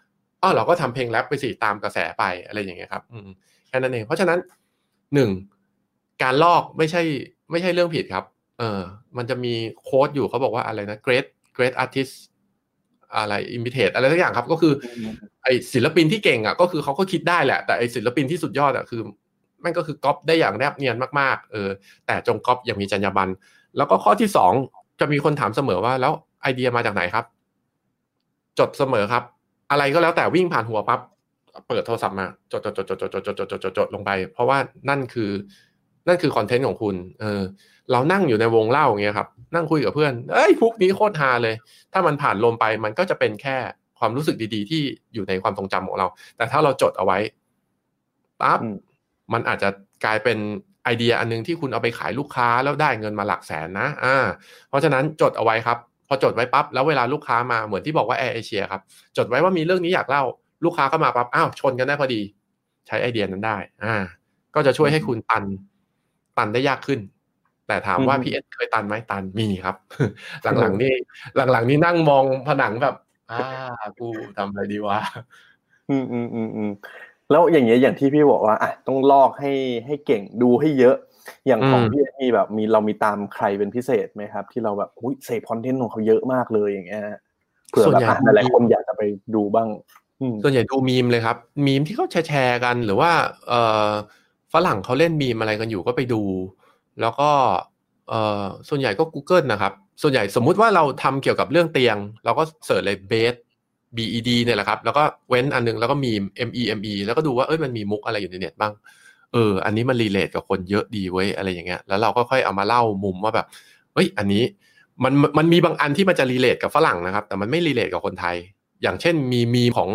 อ๋อเราก็ทำเพลงแรปไปสิตามกระแสไปอะไรอย่างเงี้ยครับ อืมแค่นั้นเอง เพราะฉะนั้นหนึ่ง การลอกไม่ใช่ไม่ใช่เรื่องผิดครับ เออ มันจะมีโค้ดอยู่เขาบอกว่าอะไรนะ great great artist อะไร imitate อะไรสักอย่างครับ ก็คือ ไอศิลปินที่เก่งอะ ก็คือเขาก็คิดได้แหละ แต่ไอศิลปินที่สุดยอดอะคือแม่งก็คือก๊อปได้อย่างแนบเนียนมากๆ เออ แต่จงก๊อปอย่างมีจรรยาบรรณ แล้วก็ข้อที่สองจะมีคนถามเสมอว่า แล้วไอเดียมาจากไหนครับ จดเสมอครับ อะไรก็แล้วแต่วิ่งผ่านหัวปั๊บ เปิดโทรศัพท์มา จดจดจดจดจดจดจดจดจดจดจดลงไป เพราะว่านั่นคือ นั่นคือคอนเทนต์ของคุณ เออ เรานั่งอยู่ในวงเล่าอย่างเงี้ยครับ นั่งคุยกับเพื่อน เอ้ยพวกนี้โคตรฮาเลย ถ้ามันผ่านลมไปมันก็จะเป็นแค่ความรู้สึกดีๆ ที่อยู่ในความทรงจำของเรา แต่ถ้าเราจดเอาไว้ปั๊บอืมมันอาจจะกลายเป็นไอเดียอันนึงที่คุณเอาไปขายลูกค้าแล้วได้เงินมาหลักแสนนะ อ่า เพราะฉะนั้นจดเอาไว้ครับ พอจดไว้ปั๊บแล้วเวลาลูกค้ามาเหมือนที่บอกว่าแอร์เอเชียครับ จดไว้ว่ามีเรื่องนี้อยากเล่า ลูกค้าก็มาปั๊บอ้าวชนกันได้พอดี ใช้ไอเดียนั้นได้ อ่า ก็จะช่วยให้คุณตัน ตันได้ยากขึ้น แต่ถามว่าอืมพี่เอ็ดเคยตันไหมตันมีครับ หลังๆนี่หลังๆนี่นั่งมองผนังแบบ อ่ากูทำอะไรดีวะอืมอืมอืมอืมแล้วอย่างเงี้ยอย่างที่พี่บอกว่าอะต้องลอกให้ให้เก่งดูให้เยอะ อย่างของอืมพี่มีแบบมีเรามีตามใครเป็นพิเศษไหมครับ ที่เราแบบอุ้ยเสพคอนเทนต์ของเขาเยอะมากเลยอย่างเงี้ยเผื่อแบบอะหลายๆคนอยากจะไปดูบ้างอืมส่วนใหญ่ดูมีมเลยครับ มีมที่เขาแชร์ๆกันหรือว่า เอ่อ ฝรั่งเขาเล่นมีมอะไรกันอยู่ก็ไปดู แล้วก็เออส่วนใหญ่ก็ Google นะครับ ส่วนใหญ่สมมุติว่าเราทำเกี่ยวกับเรื่องเตียง เราก็ search เลย bed bed เนี่ยแหละครับ แล้วก็เว้นอันนึงแล้วก็มีม me me แล้วก็ดูว่าเอ้ยมันมีมุกอะไรอยู่ในเน็ตบ้าง เออ อันนี้มัน relate กับคนเยอะดีเว้ยอะไรอย่างเงี้ย แล้วเราก็ค่อยเอามาเล่นมุกว่าแบบ เฮ้ย อันนี้มันมันมีบางอันที่มันจะ relate กับฝรั่งนะครับ แต่มันไม่ relate กับคนไทย อย่างเช่นมีมีของ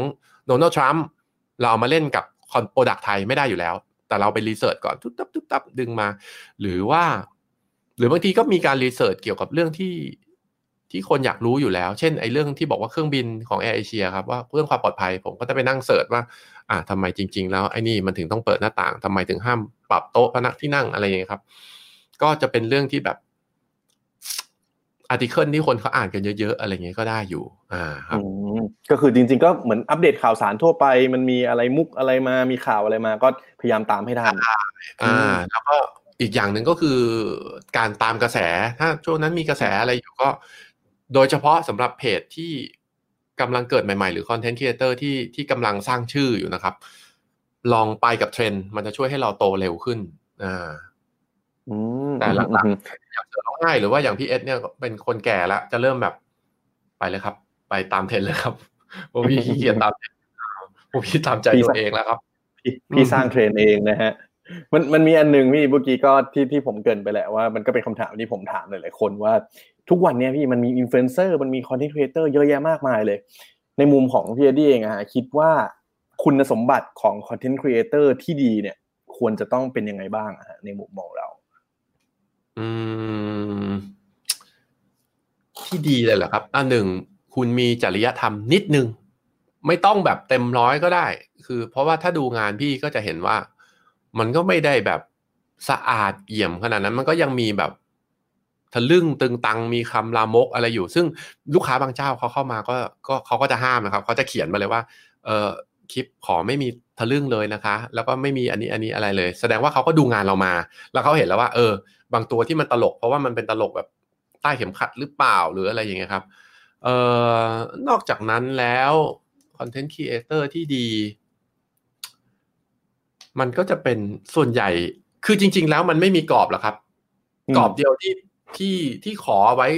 โดนัลด์ทรัมป์เราเอามาเล่นกับคอน product ไทยไม่ได้อยู่แล้ว แต่เราไป research ก่อนทุบตับทุบตับดึงมา หรือว่า หรือบางทีก็มีการ research เกี่ยวกับเรื่องที่ที่คนอยากรู้อยู่แล้ว เช่นไอ้เรื่องที่บอกว่าเครื่องบินของแอร์เอเชียครับว่าเรื่องความปลอดภัย ผมก็จะไปนั่ง search ว่า อ่าทำไมจริง ๆ แล้วไอ้นี่มันถึงต้องเปิดหน้าต่างทำไมถึงห้ามปรับโต๊ะพนักที่นั่งอะไรอย่างเงี้ยครับ ก็จะเป็นเรื่องที่แบบ article ที่คนเขาอ่านกันเยอะ ๆ อะไรเงี้ยก็ได้อยู่ อ่าครับอืมก็คือจริง ๆ ก็เหมือนอัปเดตข่าวสารทั่วไป มันมีอะไรมุกอะไรมามีข่าวอะไรมา ก็พยายามตามให้ทันอ่า แล้วก็อีกอย่างหนึ่งก็คือการตามกระแสถ้าช่วงนั้นมีกระแสอะไรอยู่ก็ โดยเฉพาะสำหรับเพจที่กำลังเกิดใหม่ๆ หรือ content creator ที่ที่กำลังสร้างชื่ออยู่นะครับ ลองไปกับเทรนด์มันจะช่วยให้เราโตเร็วขึ้นอ่าอืม แต่หลังอืมๆอย่างเสือร้องไห้หรือว่าอย่างพี่เอสเนี่ยเป็นคนแก่แล้วจะเริ่มแบบไปเลยครับ ไปตามเทรนด์เลยครับผมพี่ขี้เกียจตามเทรนด์ผมพี่ตามใจตัวเองแล้วครับพี่พี่สร้างเทรนด์เองนะฮะมันมันมีอันหนึ่งพี่เมื่อกี้ก็ที่ที่ผมเกริ่นไปแหละว่ามันก็เป็นคำถามที่ผมถามหลายๆคนว่าทุกวันเนี้ยพี่มันมีอินฟลูเอนเซอร์มันมี content creator เยอะแยะมากมายเลย ในมุมของพี่เอ็ดดี้เองอะฮะคิดว่าคุณสมบัติของคอนเทนต์ครีเอเตอร์ที่ดีเนี่ย ควรจะต้องเป็นยังไงบ้างอะฮะในมุมมองเรา อืม ที่ดีเลยเหรอครับอันหนึ่งคุณมีจริยธรรมนิดนึง ไม่ต้องแบบเต็มร้อยก็ได้ คือ เพราะว่าถ้าดูงานพี่ก็จะเห็นว่า มันก็ไม่ได้แบบสะอาดเอี่ยมขนาดนั้นมันก็ยังมีแบบทะลึ่งตึงตังมีคำลามกอะไรอยู่ ซึ่งลูกค้าบางเจ้าเขาเข้ามาก็ก็เขาก็จะห้ามนะครับเขาจะเขียนมาเลยว่า เออคลิปขอไม่มีทะลึ่งเลยนะคะ แล้วก็ไม่มีอันนี้อันนี้อะไรเลย แสดงว่าเขาก็ดูงานเรามา แล้วเขาเห็นแล้วว่า เออ บางตัวที่มันตลก เพราะว่ามันเป็นตลกแบบใต้เข็มขัดหรือเปล่าหรืออะไรอย่างเงี้ยครับเอ่อนอกจากนั้นแล้วคอนเทนต์ครีเอเตอร์ที่ดี มันก็จะเป็นส่วนใหญ่ คือจริง ๆ แล้วมันไม่มีกรอบหรอกครับอืมกรอบเดียวที่ที่ที่ขอไว้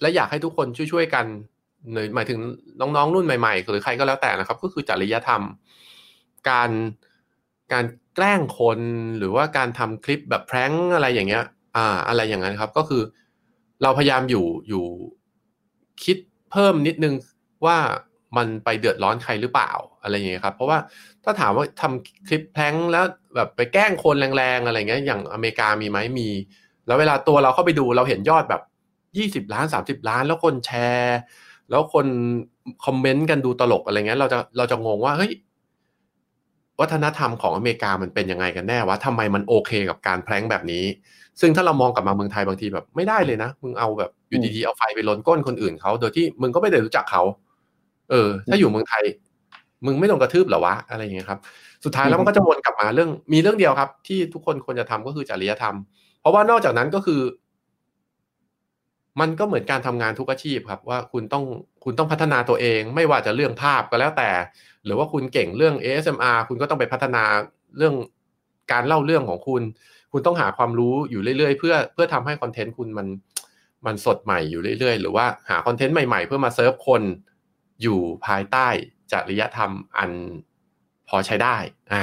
และอยากให้ทุกคนช่วยๆกันหรือหมายถึงน้องๆรุ่นใหม่ๆ หรือใครก็แล้วแต่นะครับ ก็คือจริยธรรม การการแกล้งคนหรือว่าการทำคลิปแบบแพร้งอะไรอย่างเงี้ย อ่าอะไรอย่างนั้นครับ ก็คือ เราพยายามอยู่อยู่คิดเพิ่มนิดนึงว่ามันไปเดือดร้อนใครหรือเปล่าอะไรอย่างเงี้ยครับ เพราะว่าถ้าถามว่าทำคลิปแพ้งแล้วแบบไปแกล้งคนแรงๆอะไรเงี้ยอย่างอเมริกามีไหมมี แล้วเวลาตัวเราเข้าไปดูเราเห็นยอดแบบยี่สิบล้านสามสิบล้าน แล้วคนแชร์ แล้วคนคอมเมนต์กันดูตลกอะไรเงี้ยเราจะเราจะงงว่าเฮ้ยวัฒนธรรมของอเมริกามันเป็นยังไงกันแน่วะทำไมมันโอเคกับการแพร้งแบบนี้ ซึ่งถ้าเรามองกลับมาเมืองไทยบางทีแบบไม่ได้เลยนะ มึงเอาแบบอยู่ดีๆเอาไฟไปลนก้นคนอื่นเขาโดยที่มึงก็ไม่ได้รู้จักเขา เออ ถ้าอยู่เมืองไทย มึงไม่โดนกระทืบเหรอวะอะไรอย่างเงี้ยครับ สุดท้ายแล้วมันก็จะวนกลับมาเรื่อง มีเรื่องเดียวครับ ที่ทุกคนควรจะทำก็คือจริยธรรม เพราะว่านอกจากนั้นก็คือ มันก็เหมือนการทำงานทุกอาชีพครับ ว่าคุณต้องคุณต้องพัฒนาตัวเอง ไม่ว่าจะเรื่องภาพก็แล้วแต่ หรือว่าคุณเก่งเรื่อง ASMR คุณก็ต้องไปพัฒนาเรื่องการเล่าเรื่องของคุณ คุณต้องหาความรู้อยู่เรื่อยๆ เพื่อเพื่อทำให้คอนเทนต์คุณมันมันสดใหม่อยู่เรื่อยๆ หรือว่าหาคอนเทนต์ใหม่ๆ เพื่อมาเซิร์ฟคนอยู่ภายใต้จริยธรรมอันพอใช้ได้อ่า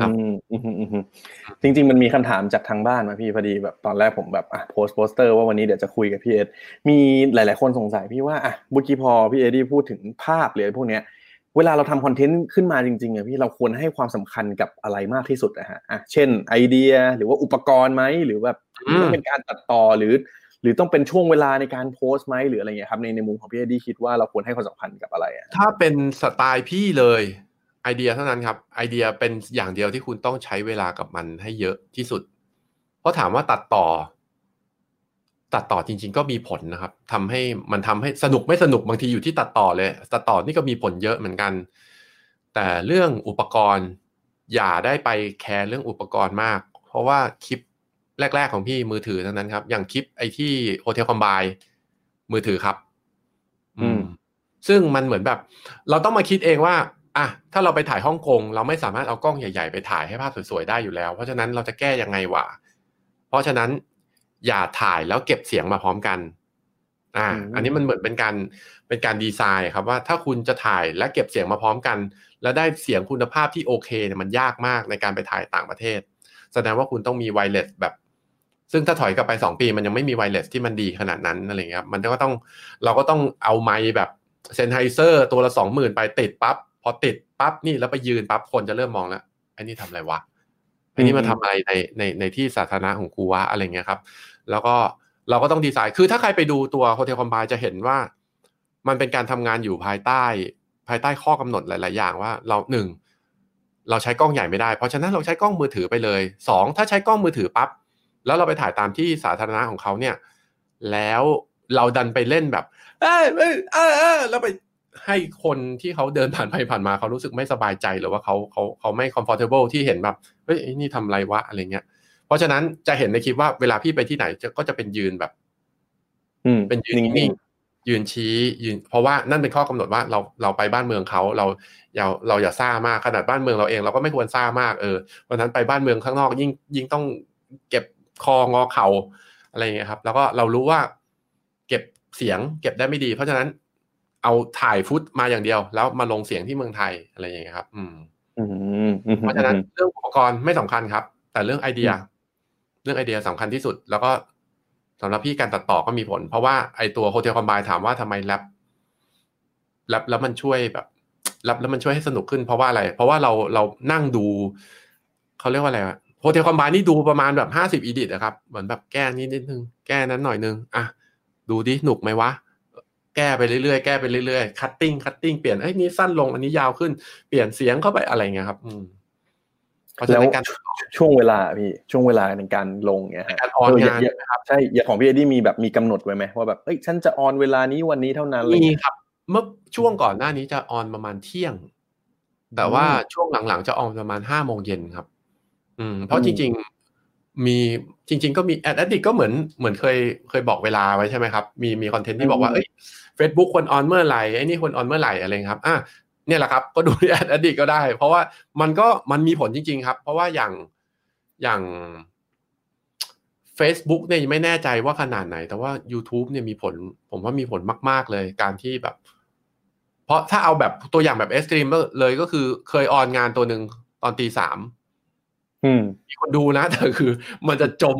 ครับอืมอืมอืมอืมจริง ๆ มันมีคำถามจากทางบ้านมาพี่พอดีแบบตอนแรกผมแบบอะโพสต์โปสเตอร์ว่าวันนี้เดี๋ยวจะคุยกับพี่เอ็ดมีหลาย ๆ คนสงสัยพี่ว่าอะเมื่อกี้พอพี่เอ็ดดี้พูดถึงภาพหรืออะไรพวกเนี้ย เวลาเราทำคอนเทนต์ขึ้นมาจริงๆอะพี่เราควรให้ความสำคัญกับอะไรมากที่สุดนะฮะอะเช่นไอเดียหรือว่าอุปกรณ์ไหมหรือแบบอืมต้องเป็นการตัดต่อหรือ หรือต้องเป็นช่วงเวลาในการโพสต์ไหมหรืออะไรเงี้ยครับในในมุมของพี่เอ็ดดี้คิดว่าเราควรให้ความสำคัญกับอะไรอะถ้าเป็นสไตล์พี่เลยไอเดียเท่านั้นครับไอเดียเป็นอย่างเดียวที่คุณต้องใช้เวลากับมันให้เยอะที่สุด เพราะถามว่าตัดต่อ ตัดต่อจริง ๆ ก็มีผลนะครับทำให้มันทำให้สนุกไม่สนุกบางทีอยู่ที่ตัดต่อเลย ตัดต่อนี่ก็มีผลเยอะเหมือนกัน แต่เรื่องอุปกรณ์อย่าได้ไปแคร์เรื่องอุปกรณ์มาก เพราะว่าคลิปแรก ๆ ของพี่มือถือทั้งนั้นครับ อย่างคลิปไอที่โฮเทลคอมบายมือถือครับ อืม ซึ่งมันเหมือนแบบ เราต้องมาคิดเองว่าอะถ้าเราไปถ่ายฮ่องกง เราไม่สามารถเอากล้องใหญ่ ๆ ไปถ่ายให้ภาพสวยๆได้อยู่แล้ว เพราะฉะนั้นเราจะแก้ยังไงวะเพราะฉะนั้น อย่าถ่ายแล้วเก็บเสียงมาพร้อมกัน อ่าอืมอันนี้มันเหมือนเป็นการเป็นการดีไซน์ครับว่าถ้าคุณจะถ่ายและเก็บเสียงมาพร้อมกัน แล้วได้เสียงคุณภาพที่โอเคเนี่ยมันยากมากในการไปถ่ายต่างประเทศ แสดงว่าคุณต้องมี wireless แบบ ซึ่งถ้าถอยกลับไปสองปี มันยังไม่มี wireless ที่มันดีขนาดนั้นอะไรเงี้ยครับมันก็ต้องเราก็ต้องเอาไมค์แบบ Sennheiser ตัวละสองหมื่นไปติดปั๊บพอติดปั๊บนี่แล้วไปยืนปั๊บคนจะเริ่มมองแล้วไอ้นี่ทำอะไรวะไอ้นี่มาทำอะไรในในในที่สาธารณะของกูวะอะไรเงี้ยครับ แล้วก็เราก็ต้องดีไซน์ คือถ้าใครไปดูตัว HotelsCombined จะเห็นว่า มันเป็นการทำงานอยู่ภายใต้ ภายใต้ข้อกำหนดหลาย ๆ อย่างว่าเราหนึ่งเราใช้กล้องใหญ่ไม่ได้ เพราะฉะนั้นเราใช้กล้องมือถือไปเลยสองถ้าใช้กล้องมือถือปั๊บแล้วเราไปถ่ายตามที่สาธารณะของเขาเนี่ย แล้วเราดันไปเล่นแบบ เอ้ยเอ้ยเอ้ยเอ้ยแล้วไปให้คนที่เขาเดินผ่านไปผ่านมาเขารู้สึกไม่สบายใจหรือว่าเขาเขาเขาไม่ comfortable ที่เห็นแบบเฮ้ยนี่ทำไรวะอะไรเงี้ย ราะฉะนั้นจะเห็นในคลิปว่าเวลาพี่ไปที่ไหนจะก็จะเป็นยืนแบบ อืมเป็นยืนนิ่นิ่งงๆยืนชี้ยืน เพราะว่านั่นเป็นข้อกำหนดว่าเราเราไปบ้านเมืองเขาเราอย่าเราอย่าซ่ามากขนาดบ้านเมืองเราเองเราก็ไม่ควรซ่ามากเออเพราะฉะนั้นไปบ้านเมืองข้างนอก ยิ่งยิ่งต้องเก็บคองอเข่าอะไรอย่างเงี้ยครับ แล้วก็เรารู้ว่า เก็บเสียง เก็บได้ไม่ดี เพราะฉะนั้นเอาถ่ายฟุตมาอย่างเดียว แล้วมาลงเสียงที่เมืองไทยอะไรอย่างเงี้ยครับ อืมๆอืมอืมเพราะฉะนั้นเรื่องอุปกรณ์ไม่สำคัญครับ แต่เรื่องไอเดีย เรื่องไอเดียสำคัญที่สุด แล้วก็สำหรับพี่การตัดต่อก็มีผล เพราะว่าไอตัว HotelsCombined ถามว่าทำไมแรปแรปแล้วมันช่วยแบบแรปแล้วมันช่วยให้สนุกขึ้นเพราะว่าอะไร เพราะว่าเราเรานั่งดูเขาเรียกว่าอะไร HotelsCombined นี่ดูประมาณแบบห้าสิบ edit นะครับเหมือนแบบแก้นี้นิดนึงแก้นั้นหน่อยนึงอะดูดิหนุกไหมวะแก้ไปเรื่อยๆ แก้ไปเรื่อยๆ cutting cutting เปลี่ยน เอ้ย นี้สั้นลง อันนี้ยาวขึ้น เปลี่ยนเสียงเข้าไปอะไรเงี้ยครับ อืม แล้วนั้นการช่วงเวลาพี่ช่วงเวลาในการลงเนี่ยฮะการออนเงานอย่นะครับใช่อย่างของพี่เอ็ดดี้มีแบบมีกำหนดไว้ไหมว่าแบบเอ้ยฉันจะออนเวลานี้วันนี้เท่านั้นอะไรมีเงี้ยครับ เมื่อช่วงก่อนหน้านี้จะออนประมาณเที่ยง แต่ว่าอืมช่วงหลังๆจะออนประมาณห้าโมงเย็นครับ อืม เพราะอืมจริง ๆ มีจริง ๆ ก็มีแอดดิก็เหมือนเหมือนเคยเคยบอกเวลาไว้ใช่ไหมครับ มีมีคอนเทนต์ที่บอกว่าเอ้ย Facebook ควรออนเมื่อไหร่ไอ้นี่ควรออนเมื่อไหร่อะไรครับอะ เนี่ยแหละครับก็ดูแอดดิก็ได้ เพราะว่ามันก็มันมีผลจริง ๆ ครับ เพราะว่าอย่างอย่าง Facebook เนี่ยยังไม่แน่ใจว่าขนาดไหน แต่ว่า YouTube เนี่ยมีผล ผมว่ามีผลมาก ๆ เลยการที่แบบ เพราะถ้าเอาแบบตัวอย่างแบบ extreme เลยก็คือเคย on งานตัวหนึ่งตอนตีสามอืมมีคนดูนะแต่คือ มันจะจม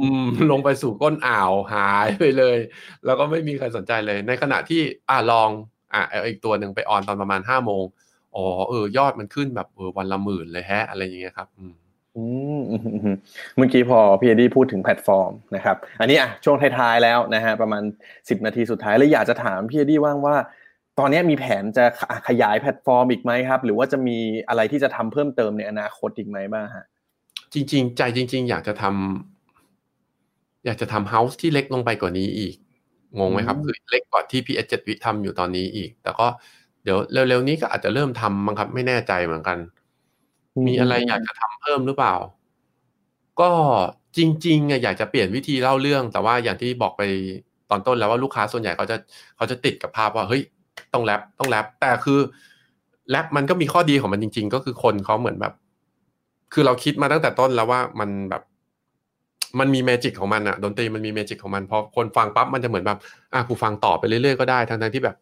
ลงไปสู่ก้นอ่าวหายไปเลย แล้วก็ไม่มีใครสนใจเลย ในขณะที่อ่าลอง อ่าอีกตัวหนึ่งไป on ตอนประมาณห้าโมง อ๋อเออยอดมันขึ้นแบบเออวันละหมื่นเลยแฮะ อะไรอย่างเงี้ยครับอืมอืมอืมอืมเมื่อกี้พอพี่เอ็ดดี้พูดถึงแพลตฟอร์มนะครับ อันนี้อะช่วงท้ายๆแล้วนะฮะประมาณสิบนาทีสุดท้ายแล้วอยากจะถามพี่เอ็ดดี้ว่างว่า ตอนนี้มีแผนจะขยายแพลตฟอร์มอีกไหมครับ หรือว่าจะมีอะไรที่จะทำเพิ่มเติมในอนาคตอีกไหมบ้างฮะจริง ๆ ใจจริง ๆ อยากจะทำอยากจะทำ house ที่เล็กลงไปกว่านี้อีกงงไหมครับอืมคือเล็กกว่าที่พีเอเจ็ดวิทำอยู่ตอนนี้อีก แต่ก็ เดี๋ยวเร็วๆนี้ก็อาจจะเริ่มทำมั้งครับ ไม่แน่ใจเหมือนกัน มีอะไรอยากจะทำเพิ่มหรือเปล่า ก็จริงๆอะอยากจะเปลี่ยนวิธีเล่าเรื่อง แต่ว่าอย่างที่บอกไปตอนต้นแล้วว่าลูกค้าส่วนใหญ่เขาจะเขาจะติดกับภาพว่าเฮ้ยต้องแรปต้องแรปแต่คือแรปมันก็มีข้อดีของมันจริง ๆ ก็คือคนเขาเหมือนแบบ คือเราคิดมาตั้งแต่ต้นแล้วว่ามันแบบมันมี magic ของมันอะดนตรีมันมี magic ของมันพอคนฟังปั๊บมันจะเหมือนแบบอะกูฟังต่อไปเรื่อยๆก็ได้ทั้งๆที่แบบ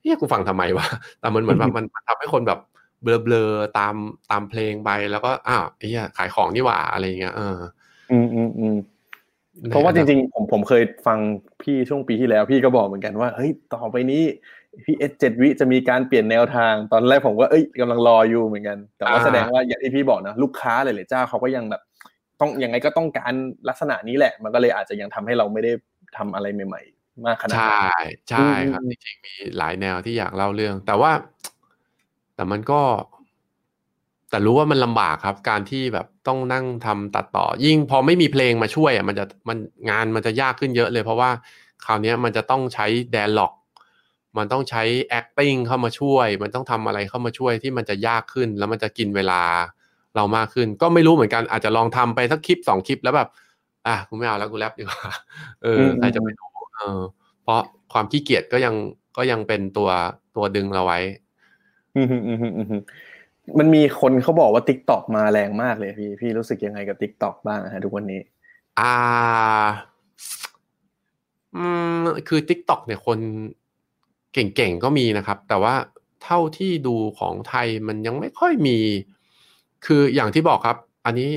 เฮียกูฟังทำไมวะแต่มันเหมือนแบบมันมันทำให้คนแบบเบลอๆตามตามเพลงไปแล้วก็อ้าวไอ้เหี้ยขายของนี่หว่าอะไรอย่างเงี้ยเอออืมอืมอืมเพราะว่าจริงๆ ผมผมเคยฟังพี่ช่วงปีที่แล้ว พี่ก็บอกเหมือนกันว่าเฮ้ยต่อไปนี้พี่เอสเจ็ดวิจะมีการเปลี่ยนแนวทางตอนแรกผมก็เอ้ยกำลังรออยู่เหมือนกัน แต่ว่าอ่าแสดงว่าอย่างที่พี่บอกนะลูกค้าหลายๆเจ้าเขาก็ยังแบบต้องยังไงก็ต้องการลักษณะนี้แหละ มันก็เลยอาจจะยังทำให้เราไม่ได้ทำอะไรใหม่ ๆ มากขนาดใช่นั้นใช่ครับอืมจริงๆมีหลายแนวที่อยากเล่าเรื่อง แต่ว่า แต่มันก็ แต่รู้ว่ามันลำบากครับ การที่แบบต้องนั่งทำตัดต่อ ยิ่งพอไม่มีเพลงมาช่วยอะมันจะมันงานมันจะยากขึ้นเยอะเลย เพราะว่าคราวเนี้ยมันจะต้องใช้ dialog มันต้องใช้ acting เข้ามาช่วย มันต้องทำอะไรเข้ามาช่วยที่มันจะยากขึ้น แล้วมันจะกินเวลาเรามากขึ้น ก็ไม่รู้เหมือนกันอาจจะลองทำไปสักคลิปสองคลิปแล้วแบบ อะกูไม่เอาแล้วกูแรปดีกว่าเออใครจะไปรู้ เออเพราะความขี้เกียจก็ยังก็ยังเป็นตัวตัวดึงเราไว้อืมอืมอืมอืมอืมมันมีคนเขาบอกว่า t ิ k t o k มาแรงมากเลยพี่พี่รู้สึกยังไงกับ t ิ k t o k บ้างอะฮะทุกวันนี้ อ่า อืมคือ TikTok เนี่ยคนเก่งๆก็มีนะครับ แต่ว่าเท่าที่ดูของไทยมันยังไม่ค่อยมี คืออย่างที่บอกครับ อันนี้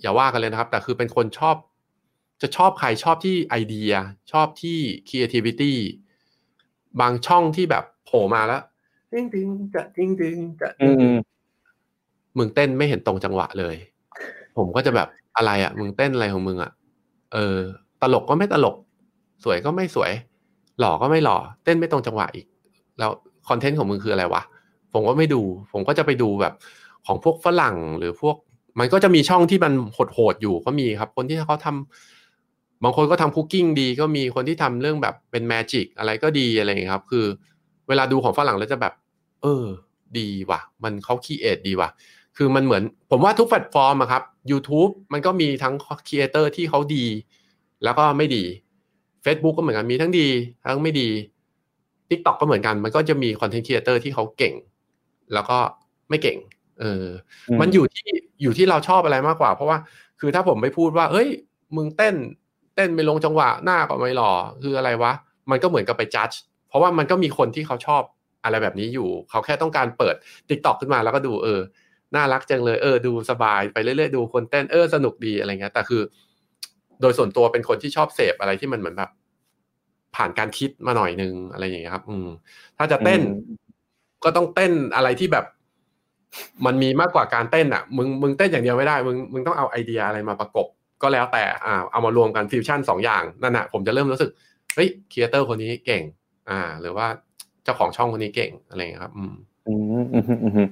อย่าว่ากันเลยนะครับ แต่คือเป็นคนชอบ จะชอบใครชอบที่ไอเดีย ชอบที่ creativity บางช่องที่แบบโผล่มาแล้วติ้งติ้งจะติ้งติ้งจะอืมมึงเต้นไม่เห็นตรงจังหวะเลย ผมก็จะแบบอะไรอะ มึงเต้นอะไรของมึงอะ เออ ตลกก็ไม่ตลก สวยก็ไม่สวย หล่อก็ไม่หล่อ เต้นไม่ตรงจังหวะอีก แล้วคอนเทนต์ของมึงคืออะไรวะผมก็ไม่ดู ผมก็จะไปดูแบบของพวกฝรั่งหรือพวก มันก็จะมีช่องที่มันโหดๆอยู่ก็มีครับ คนที่เขาทำ บางคนก็ทำ cooking ดีก็มีคนที่ทำเรื่องแบบเป็น magic อะไรก็ดีอะไรอย่างเงี้ยครับ คือ เวลาดูของฝรั่งแล้วจะแบบ เออ ดีว่ะ มันเขา create ดีว่ะ คือมันเหมือน ผมว่าทุกแพลตฟอร์มอะครับ YouTube มันก็มีทั้งครีเอเตอร์ที่เขาดี แล้วก็ไม่ดี Facebook ก็เหมือนกันมีทั้งดี ทั้งไม่ดี TikTok ก็เหมือนกัน มันก็จะมีคอนเทนต์ครีเอเตอร์ที่เขาเก่ง แล้วก็ไม่เก่ง เอออืมมันอยู่ที่อยู่ที่เราชอบอะไรมากกว่า เพราะว่า คือถ้าผมไปพูดว่า เฮ้ย มึงเต้น เต้นไม่ลงจังหวะหน้าก็ไม่หล่อคืออะไรวะ มันก็เหมือนกับไปจัดเพราะว่ามันก็มีคนที่เขาชอบอะไรแบบนี้อยู่ เขาแค่ต้องการเปิด TikTok ขึ้นมาแล้วก็ดูเออ น่ารักจังเลยเออดูสบายไปเรื่อยๆดูคนเต้นเออสนุกดีอะไรเงี้ยแต่คือ โดยส่วนตัวเป็นคนที่ชอบเสพอะไรที่มันเหมือนแบบ ผ่านการคิดมาหน่อยนึงอะไรอย่างเงี้ยครับ อืม ถ้าจะเต้นก็ต้องเต้นอะไรที่แบบ มันมีมากกว่าการเต้นอะ มึงมึงเต้นอย่างเดียวไม่ได้ มึงมึงต้องเอาไอเดียอะไรมาประกบ ก็แล้วแต่อ่าเอามารวมกันฟิวชั่นสองอย่างนั่นน่ะผมจะเริ่มรู้สึกเฮ้ย creator คนนี้เก่ง อ่า หรือว่าเจ้าของช่องคนนี้เก่งอะไรอย่างเงี้ยครับ อืมอืม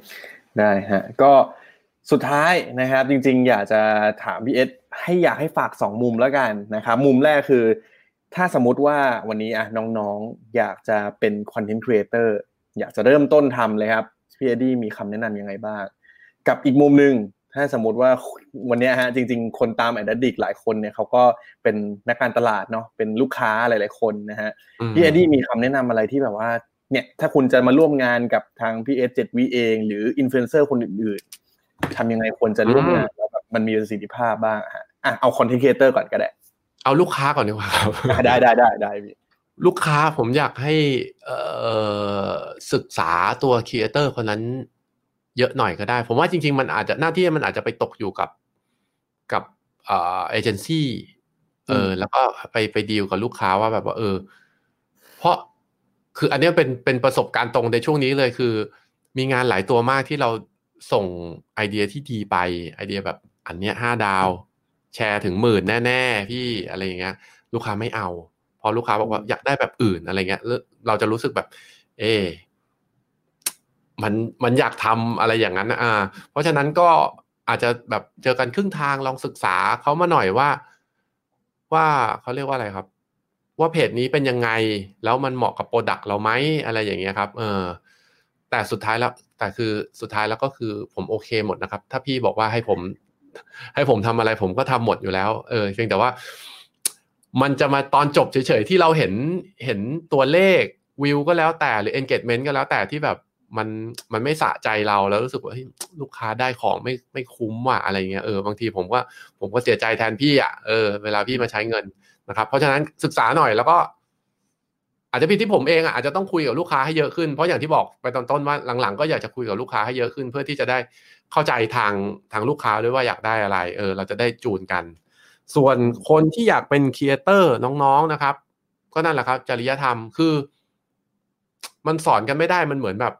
ได้ฮะก็สุดท้ายนะครับ จริง ๆ อยากจะถามพี่เอ็ดดี้ให้อยากให้ฝากสองมุมแล้วกันนะครับมุมแรกคือ ถ้าสมมติว่าวันนี้อะน้องๆ อยากจะเป็น content creator อยากจะเริ่มต้นทำเลยครับพี่เอ็ดดี้มีคำแนะนำยังไงบ้าง กับอีกมุมหนึ่ง ถ้าสมมติว่าวันเนี้ยฮะจริง ๆ คนตามเอ็ดดี้หลายคนเนี่ยเขาก็เป็นนักการตลาดเนาะเป็นลูกค้าหลาย ๆ คนนะฮะอืมพี่เอ็ดดี้มีคำแนะนำอะไรที่แบบว่าเนี่ยถ้าคุณจะมาร่วมงานกับทางพี่เอสเจ็ดวีเอง หรืออินฟลูเอนเซอร์คนอื่นๆทำยังไงควรจะร่วมงานแล้วแบบมันมีประสิทธิภาพบ้างอะฮะอะเอา content creator ก่อนก็ได้เอาลูกค้าก่อนดีกว่าครับได้ได้ได้ได้พี่ลูกค้าผมอยากให้เอ่อศึกษาตัว creator คนนั้น เยอะหน่อยก็ได้ ผมว่าจริง ๆ มันอาจจะหน้าที่มันอาจจะไปตกอยู่กับกับเอ่อเอเจนซี่เออ แล้วก็ไปไปดีลกับลูกค้าว่าแบบว่า เออ เพราะคืออันเนี้ยเป็นเป็นประสบการณ์ตรงในช่วงนี้เลยคือ มีงานหลายตัวมากที่เราส่งไอเดียที่ดีไป ไอเดียแบบอันเนี้ยห้าดาว แชร์ถึงหมื่นแน่ ๆ พี่อะไรอย่างเงี้ย ลูกค้าไม่เอา พอลูกค้าบอกว่าอยากได้แบบอื่นอะไรเงี้ยแล้วเราจะรู้สึกแบบ เอ มันมันอยากทำอะไรอย่างนั้นนะอ่า เพราะฉะนั้นก็อาจจะแบบเจอกันครึ่งทางลองศึกษาเขามาหน่อยว่า ว่าเขาเรียกว่าอะไรครับ ว่าเพจนี้เป็นยังไง แล้วมันเหมาะกับโปรดักต์เราไหมอะไรอย่างเงี้ยครับ เออ แต่สุดท้ายแล้ว แต่คือสุดท้ายแล้วก็คือผมโอเคหมดนะครับ ถ้าพี่บอกว่าให้ผม ให้ผมทำอะไรผมก็ทำหมดอยู่แล้ว เออเพียงแต่ว่า มันจะมาตอนจบเฉยๆที่เราเห็นเห็นตัวเลขวิวก็แล้วแต่หรือ engagement ก็แล้วแต่ที่แบบ มันมันไม่สะใจเราแล้วรู้สึกว่าลูกค้าได้ของไม่ไม่คุ้มว่ะอะไรเงี้ยเออบางทีผมก็ผมก็เสียใจแทนพี่อะเออเวลาพี่มาใช้เงินนะครับ เพราะฉะนั้นศึกษาหน่อยแล้วก็ อาจจะผิดที่ผมเองอะอาจจะต้องคุยกับลูกค้าให้เยอะขึ้นเพราะอย่างที่บอกไปตอนต้นว่าหลังๆ ก็อยากจะคุยกับลูกค้าให้เยอะขึ้น เพื่อที่จะได้เข้าใจทางทางลูกค้าด้วยว่าอยากได้อะไร เออ เราจะได้จูนกัน ส่วนคนที่อยากเป็น creator น้องๆนะครับ ก็นั่นแหละครับ จริยธรรมคือ มันสอนกันไม่ได้มันเหมือนแบบ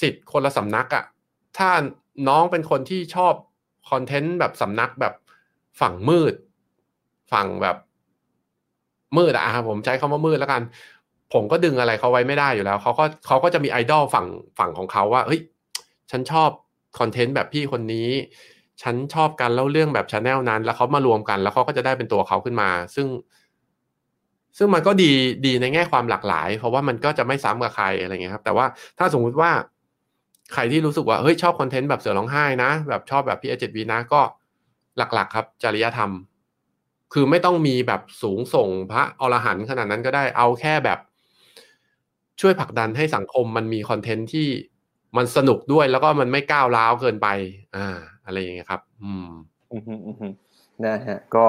ศิษย์คนละสำนักอะถ้าน้องเป็นคนที่ชอบ content แบบสำนักแบบฝั่งมืด ฝั่งแบบมืดอะครับผมใช้คำว่ามืดแล้วกัน ผมก็ดึงอะไรเขาไว้ไม่ได้อยู่แล้วเขาก็เขาก็จะมีไอดอลฝั่งฝั่งของเขาว่าเฮ้ยฉันชอบcontent แบบพี่คนนี้ฉันชอบการเล่าเรื่องแบบ channel นั้น แล้วเขามารวมกัน แล้วเขาก็จะได้เป็นตัวเขาขึ้นมา ซึ่ง ซึ่งมันก็ดีดีในแง่ความหลากหลาย เพราะว่ามันก็จะไม่ซ้ำกับใครอะไรเงี้ยครับ แต่ว่าถ้าสมมุติว่า ใครที่รู้สึกว่าเฮ้ยชอบ content แบบเสือร้องไห้นะ แบบชอบแบบพี่เอเจ็ดวีนะก็หลักๆ ครับจริยธรรม คือไม่ต้องมีแบบสูงส่งพระอรหันต์ขนาดนั้นก็ได้เอาแค่แบบ ช่วยผลักดันให้สังคมมันมี content ที่มันสนุกด้วยแล้วก็มันไม่ก้าวร้าวเกินไป อ่า อะไรอย่างเงี้ยครับ อืมอืมฮึอืม นะฮะก็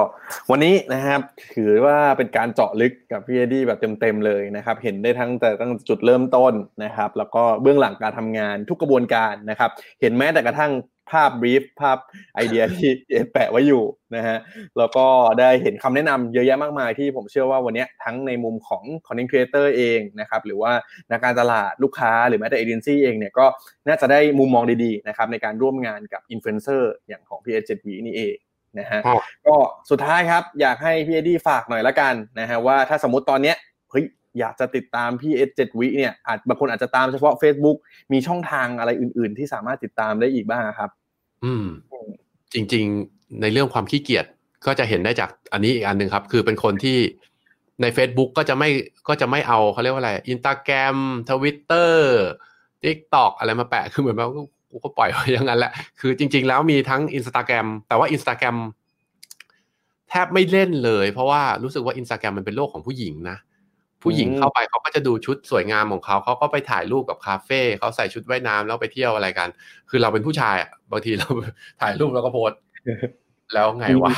วันนี้นะครับถือว่าเป็นการเจาะลึกกับพี่เอ็ดดี้แบบเต็มๆเลยนะครับ เห็นได้ทั้งแต่ตั้งจุดเริ่มต้นนะครับ แล้วก็เบื้องหลังการทำงานทุกกระบวนการนะครับ เห็นแม้แต่กระทั่งภาพ brief ภาพไอเดียที่แปะไว้อยู่นะฮะแล้วก็ได้เห็นคำแนะนำเยอะแยะมากมายที่ผมเชื่อว่าวันนี้ทั้งในมุมของ content creator เองนะครับหรือว่านักการตลาดลูกค้าหรือแม้แต่เอเจนซี่เองเนี่ยก็น่าจะได้มุมมองดีๆนะครับในการร่วมงานกับอินฟลูเอนเซอร์อย่างของ PS7V นี่เอง นะฮะครับก็สุดท้ายครับอยากให้พี่เอ็ดดี้ฝากหน่อยละกันนะฮะว่าถ้าสมมติตอนเนี้ยเฮ้ยอยากจะติดตามพี่เอสเจ็ดวิเนี่ยอาจบางคนอาจจะตามเฉพาะ Facebook มีช่องทางอะไรอื่น ๆ ที่สามารถติดตามได้อีกบ้างครับ อืม จริง ๆ ในเรื่องความขี้เกียจก็จะเห็นได้จากอันนี้อีกอันหนึ่งครับ คือเป็นคนที่ใน Facebook ก็จะไม่ก็จะไม่เอาเขาเรียกว่าอะไร Instagram Twitter TikTok อะไรมาแปะคือเหมือนว่า กูก็ปล่อยไว้อย่างนั้นแหละ คือจริง ๆ แล้วมีทั้งอินสตาแกรมแต่ว่าอินสตาแกรมแทบไม่เล่นเลย เพราะว่ารู้สึกว่าอินสตาแกรมมันเป็นโลกของผู้หญิงนะ ผู้หญิงอืมเข้าไปเขาก็จะดูชุดสวยงามของเขา เขาก็ไปถ่ายรูปกับคาเฟ่เขาใส่ชุดว่ายน้ำแล้วไปเที่ยวอะไรกัน คือเราเป็นผู้ชายอะบางทีเราถ่ายรูปแล้วก็โพสต์แล้วไงวะ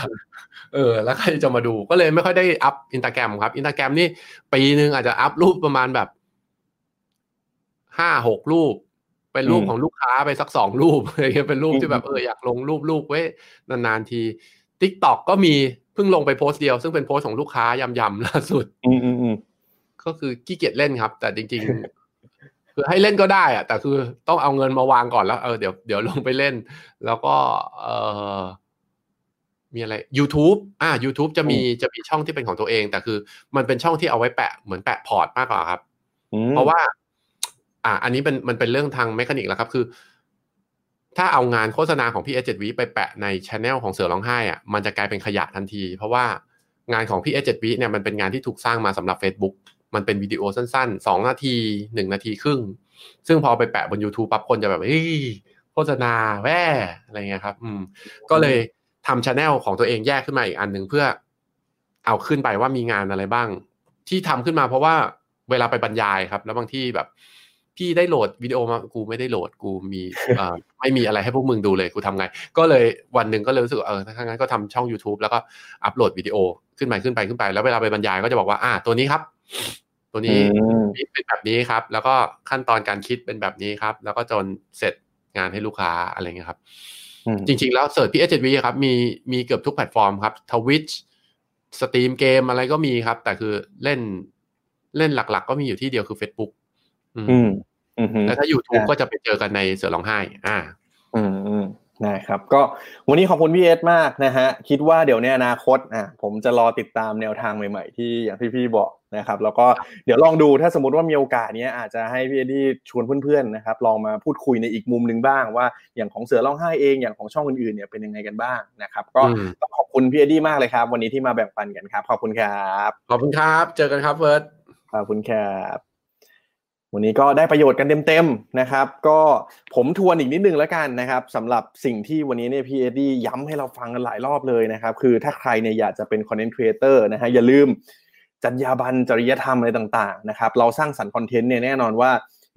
เออ แล้วใครจะมาดู ก็เลยไม่ค่อยได้อัพอินสตาแกรมครับ อินสตาแกรมนี่ปีหนึ่งอาจจะอัพรูปประมาณแบบห้าหกรูป เป็นรูปอืมของลูกค้าไปสักสองรูปอะไรเงี้ยเป็นรูปที่แบบเอออยากลงรูปลูกไว้นานๆที TikTok ก็มีเพิ่งลงไปโพสต์เดียว ซึ่งเป็นโพสต์ของลูกค้ายำๆล่าสุด อืมอืมอืมก็คือขี้เกียจเล่นครับ แต่จริง ๆ คือให้เล่นก็ได้อะแต่คือต้องเอาเงินมาวางก่อนแล้วเออเดี๋ยวเดี๋ยวลงไปเล่น แล้วก็ เออมีอะไร YouTube อ่า YouTube จะมีจะมีช่องที่เป็นของตัวเอง แต่คือ มันเป็นช่องที่เอาไว้แปะเหมือนแปะ port มากกว่าครับอืมเพราะว่า อ่าอันนี้เป็นมันเป็นเรื่องทาง mechanic แล้วครับ คือ ถ้าเอางานโฆษณาของพี่เอเจ็ดวิไปแปะในช anel ของเสือร้องไห้อะมันจะกลายเป็นขยะทันที เพราะว่างานของพี่เอเจ็ดวิเนี่ยมันเป็นงานที่ถูกสร้างมาสำหรับ Facebook มันเป็นวิดีโอสั้นๆสองนาทีหนึ่งนาทีครึ่ง ซึ่งพอไปแปะบน YouTube ปั๊บคนจะแบบเฮ้ยโฆษณาแว่อะไรเงี้ยครับ อืม ก็เลยทำช anel ของตัวเองแยกขึ้นมาอีกอันหนึ่งเพื่อเอาขึ้นไปว่ามีงานอะไรบ้าง ที่ทำขึ้นมาเพราะว่าเวลาไปบรรยายครับ แล้วบางที่แบบ พี่ได้โหลดวิดีโอมากูไม่ได้โหลดกูมีเอ่อไม่มีอะไรให้พวกมึงดูเลยกูทำไง ก็เลยวันหนึ่งก็เลยรู้สึกว่าเออถ้างั้นก็ทำช่อง YouTube แล้วก็อัปโหลดวิดีโอขึ้นไปขึ้นไปขึ้นไป แล้วเวลาไปบรรยายก็จะบอกว่าอ่าตัวนี้ครับ ตัวนี้อืมคิดเป็นแบบนี้ครับ แล้วก็ขั้นตอนการคิดเป็นแบบนี้ครับ แล้วก็จนเสร็จงานให้ลูกค้าอะไรเงี้ยครับอืมจริง ๆ แล้ว search พีเอชวีครับมีมีเกือบทุกแพลตฟอร์มครับ Twitch stream เกมอะไรก็มีครับ แต่คือเล่นเล่นหลัก ๆ ก็มีอยู่ที่เดียวคือ Facebook อืมอืมอืมฮึ แล้วถ้า YouTube อ่าก็จะไปเจอกันในเสือร้องไห้ อ่าอืมอืมนะครับ ก็วันนี้ขอบคุณพี่เอ็ดดี้มากนะฮะ คิดว่าเดี๋ยวในอนาคตอะผมจะรอติดตามแนวทางใหม่ ๆ ที่อย่างที่พี่บอกนะครับ แล้วก็เดี๋ยวลองดูถ้าสมมติว่ามีโอกาสเนี้ยอาจจะให้พี่เอ็ดดี้ชวนเพื่อนๆนะครับ ลองมาพูดคุยในอีกมุมหนึ่งบ้างว่าอย่างของเสือร้องไห้เองอย่างของช่องอื่นๆเนี่ยเป็นยังไงกันบ้างนะครับ ก็อืมต้องขอบคุณพี่เอ็ดดี้มากเลยครับ วันนี้ที่มาแบ่งปันกันครับ ขอบคุณครับ ขอบคุณครับ เจอกันครับเฟิร์สขอบคุณครับ วันนี้ก็ได้ประโยชน์กันเต็มๆนะครับ ก็ผมทวนอีกนิดนึงแล้วกันนะครับสำหรับสิ่งที่วันนี้เนี่ยพี่เอ็ดดี้ย้ำให้เราฟังกันหลายรอบเลยนะครับ คือถ้าใครเนี่ยอยากจะเป็น content creator นะฮะอย่าลืมจรรยาบรรณจริยธรรมอะไรต่าง ๆ นะครับ เราสร้างสรรค์คอนเทนต์เนี่ยแน่นอนว่า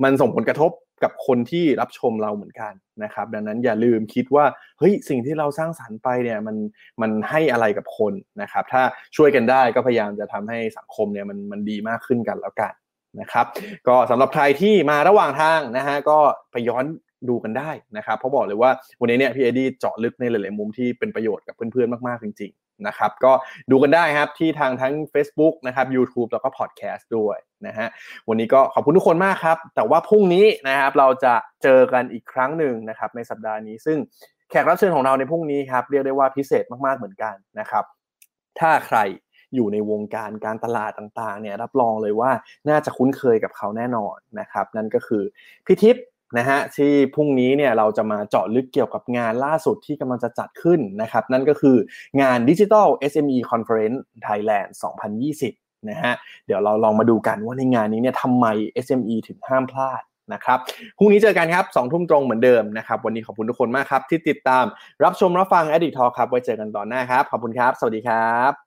มันส่งผลกระทบกับคนที่รับชมเราเหมือนกันนะครับ ดังนั้นอย่าลืมคิดว่าเฮ้ยสิ่งที่เราสร้างสรรค์ไปเนี่ยมันมันให้อะไรกับคนนะครับ ถ้าช่วยกันได้ก็พยายามจะทำให้สังคมเนี่ยมันมันดีมากขึ้นกันแล้วกัน นะครับก็สำหรับใครที่มาระหว่างทางนะฮะก็ไปย้อนดูกันได้นะครับเพราะบอกเลยว่าวันนี้เนี่ยพี่เอ็ดดี้เจาะลึกในหลาย ๆ มุมที่เป็นประโยชน์กับเพื่อน ๆ มาก ๆ จริง ๆ นะครับ ก็ดูกันได้ครับที่ทางทั้ง Facebook นะครับ YouTube แล้วก็พอดแคสต์ด้วยนะฮะวันนี้ก็ขอบคุณทุกคนมากครับ แต่ว่าพรุ่งนี้นะครับเราจะเจอกันอีกครั้งหนึ่งนะครับในสัปดาห์นี้ ซึ่งแขกรับเชิญของเราในพรุ่งนี้ครับเรียกได้ว่าพิเศษมาก ๆ เหมือนกันนะครับถ้าใคร อยู่ในวงการการตลาดต่างๆเนี่ยรับรองเลยว่าน่าจะคุ้นเคยกับเขาแน่นอนนะครับนั่นก็คือพี่ทิพย์นะฮะที่พรุ่งนี้เนี่ยเราจะมาเจาะลึกเกี่ยวกับงานล่าสุดที่กำลังจะจัดขึ้นนะครับนั่นก็คืองาน Digital SME Conference Thailand 2020นะฮะเดี๋ยวเราลองมาดูกันว่าในงานนี้เนี่ยทำไม SME ถึงห้ามพลาดนะครับพรุ่งนี้เจอกันครับสองทุ่มตรงเหมือนเดิมนะครับวันนี้ขอบคุณทุกคนมากครับที่ติดตามรับชมรับฟัง Addict Talk ครับไว้เจอกันตอนหน้าครับขอบคุณครับ สวัสดีครับ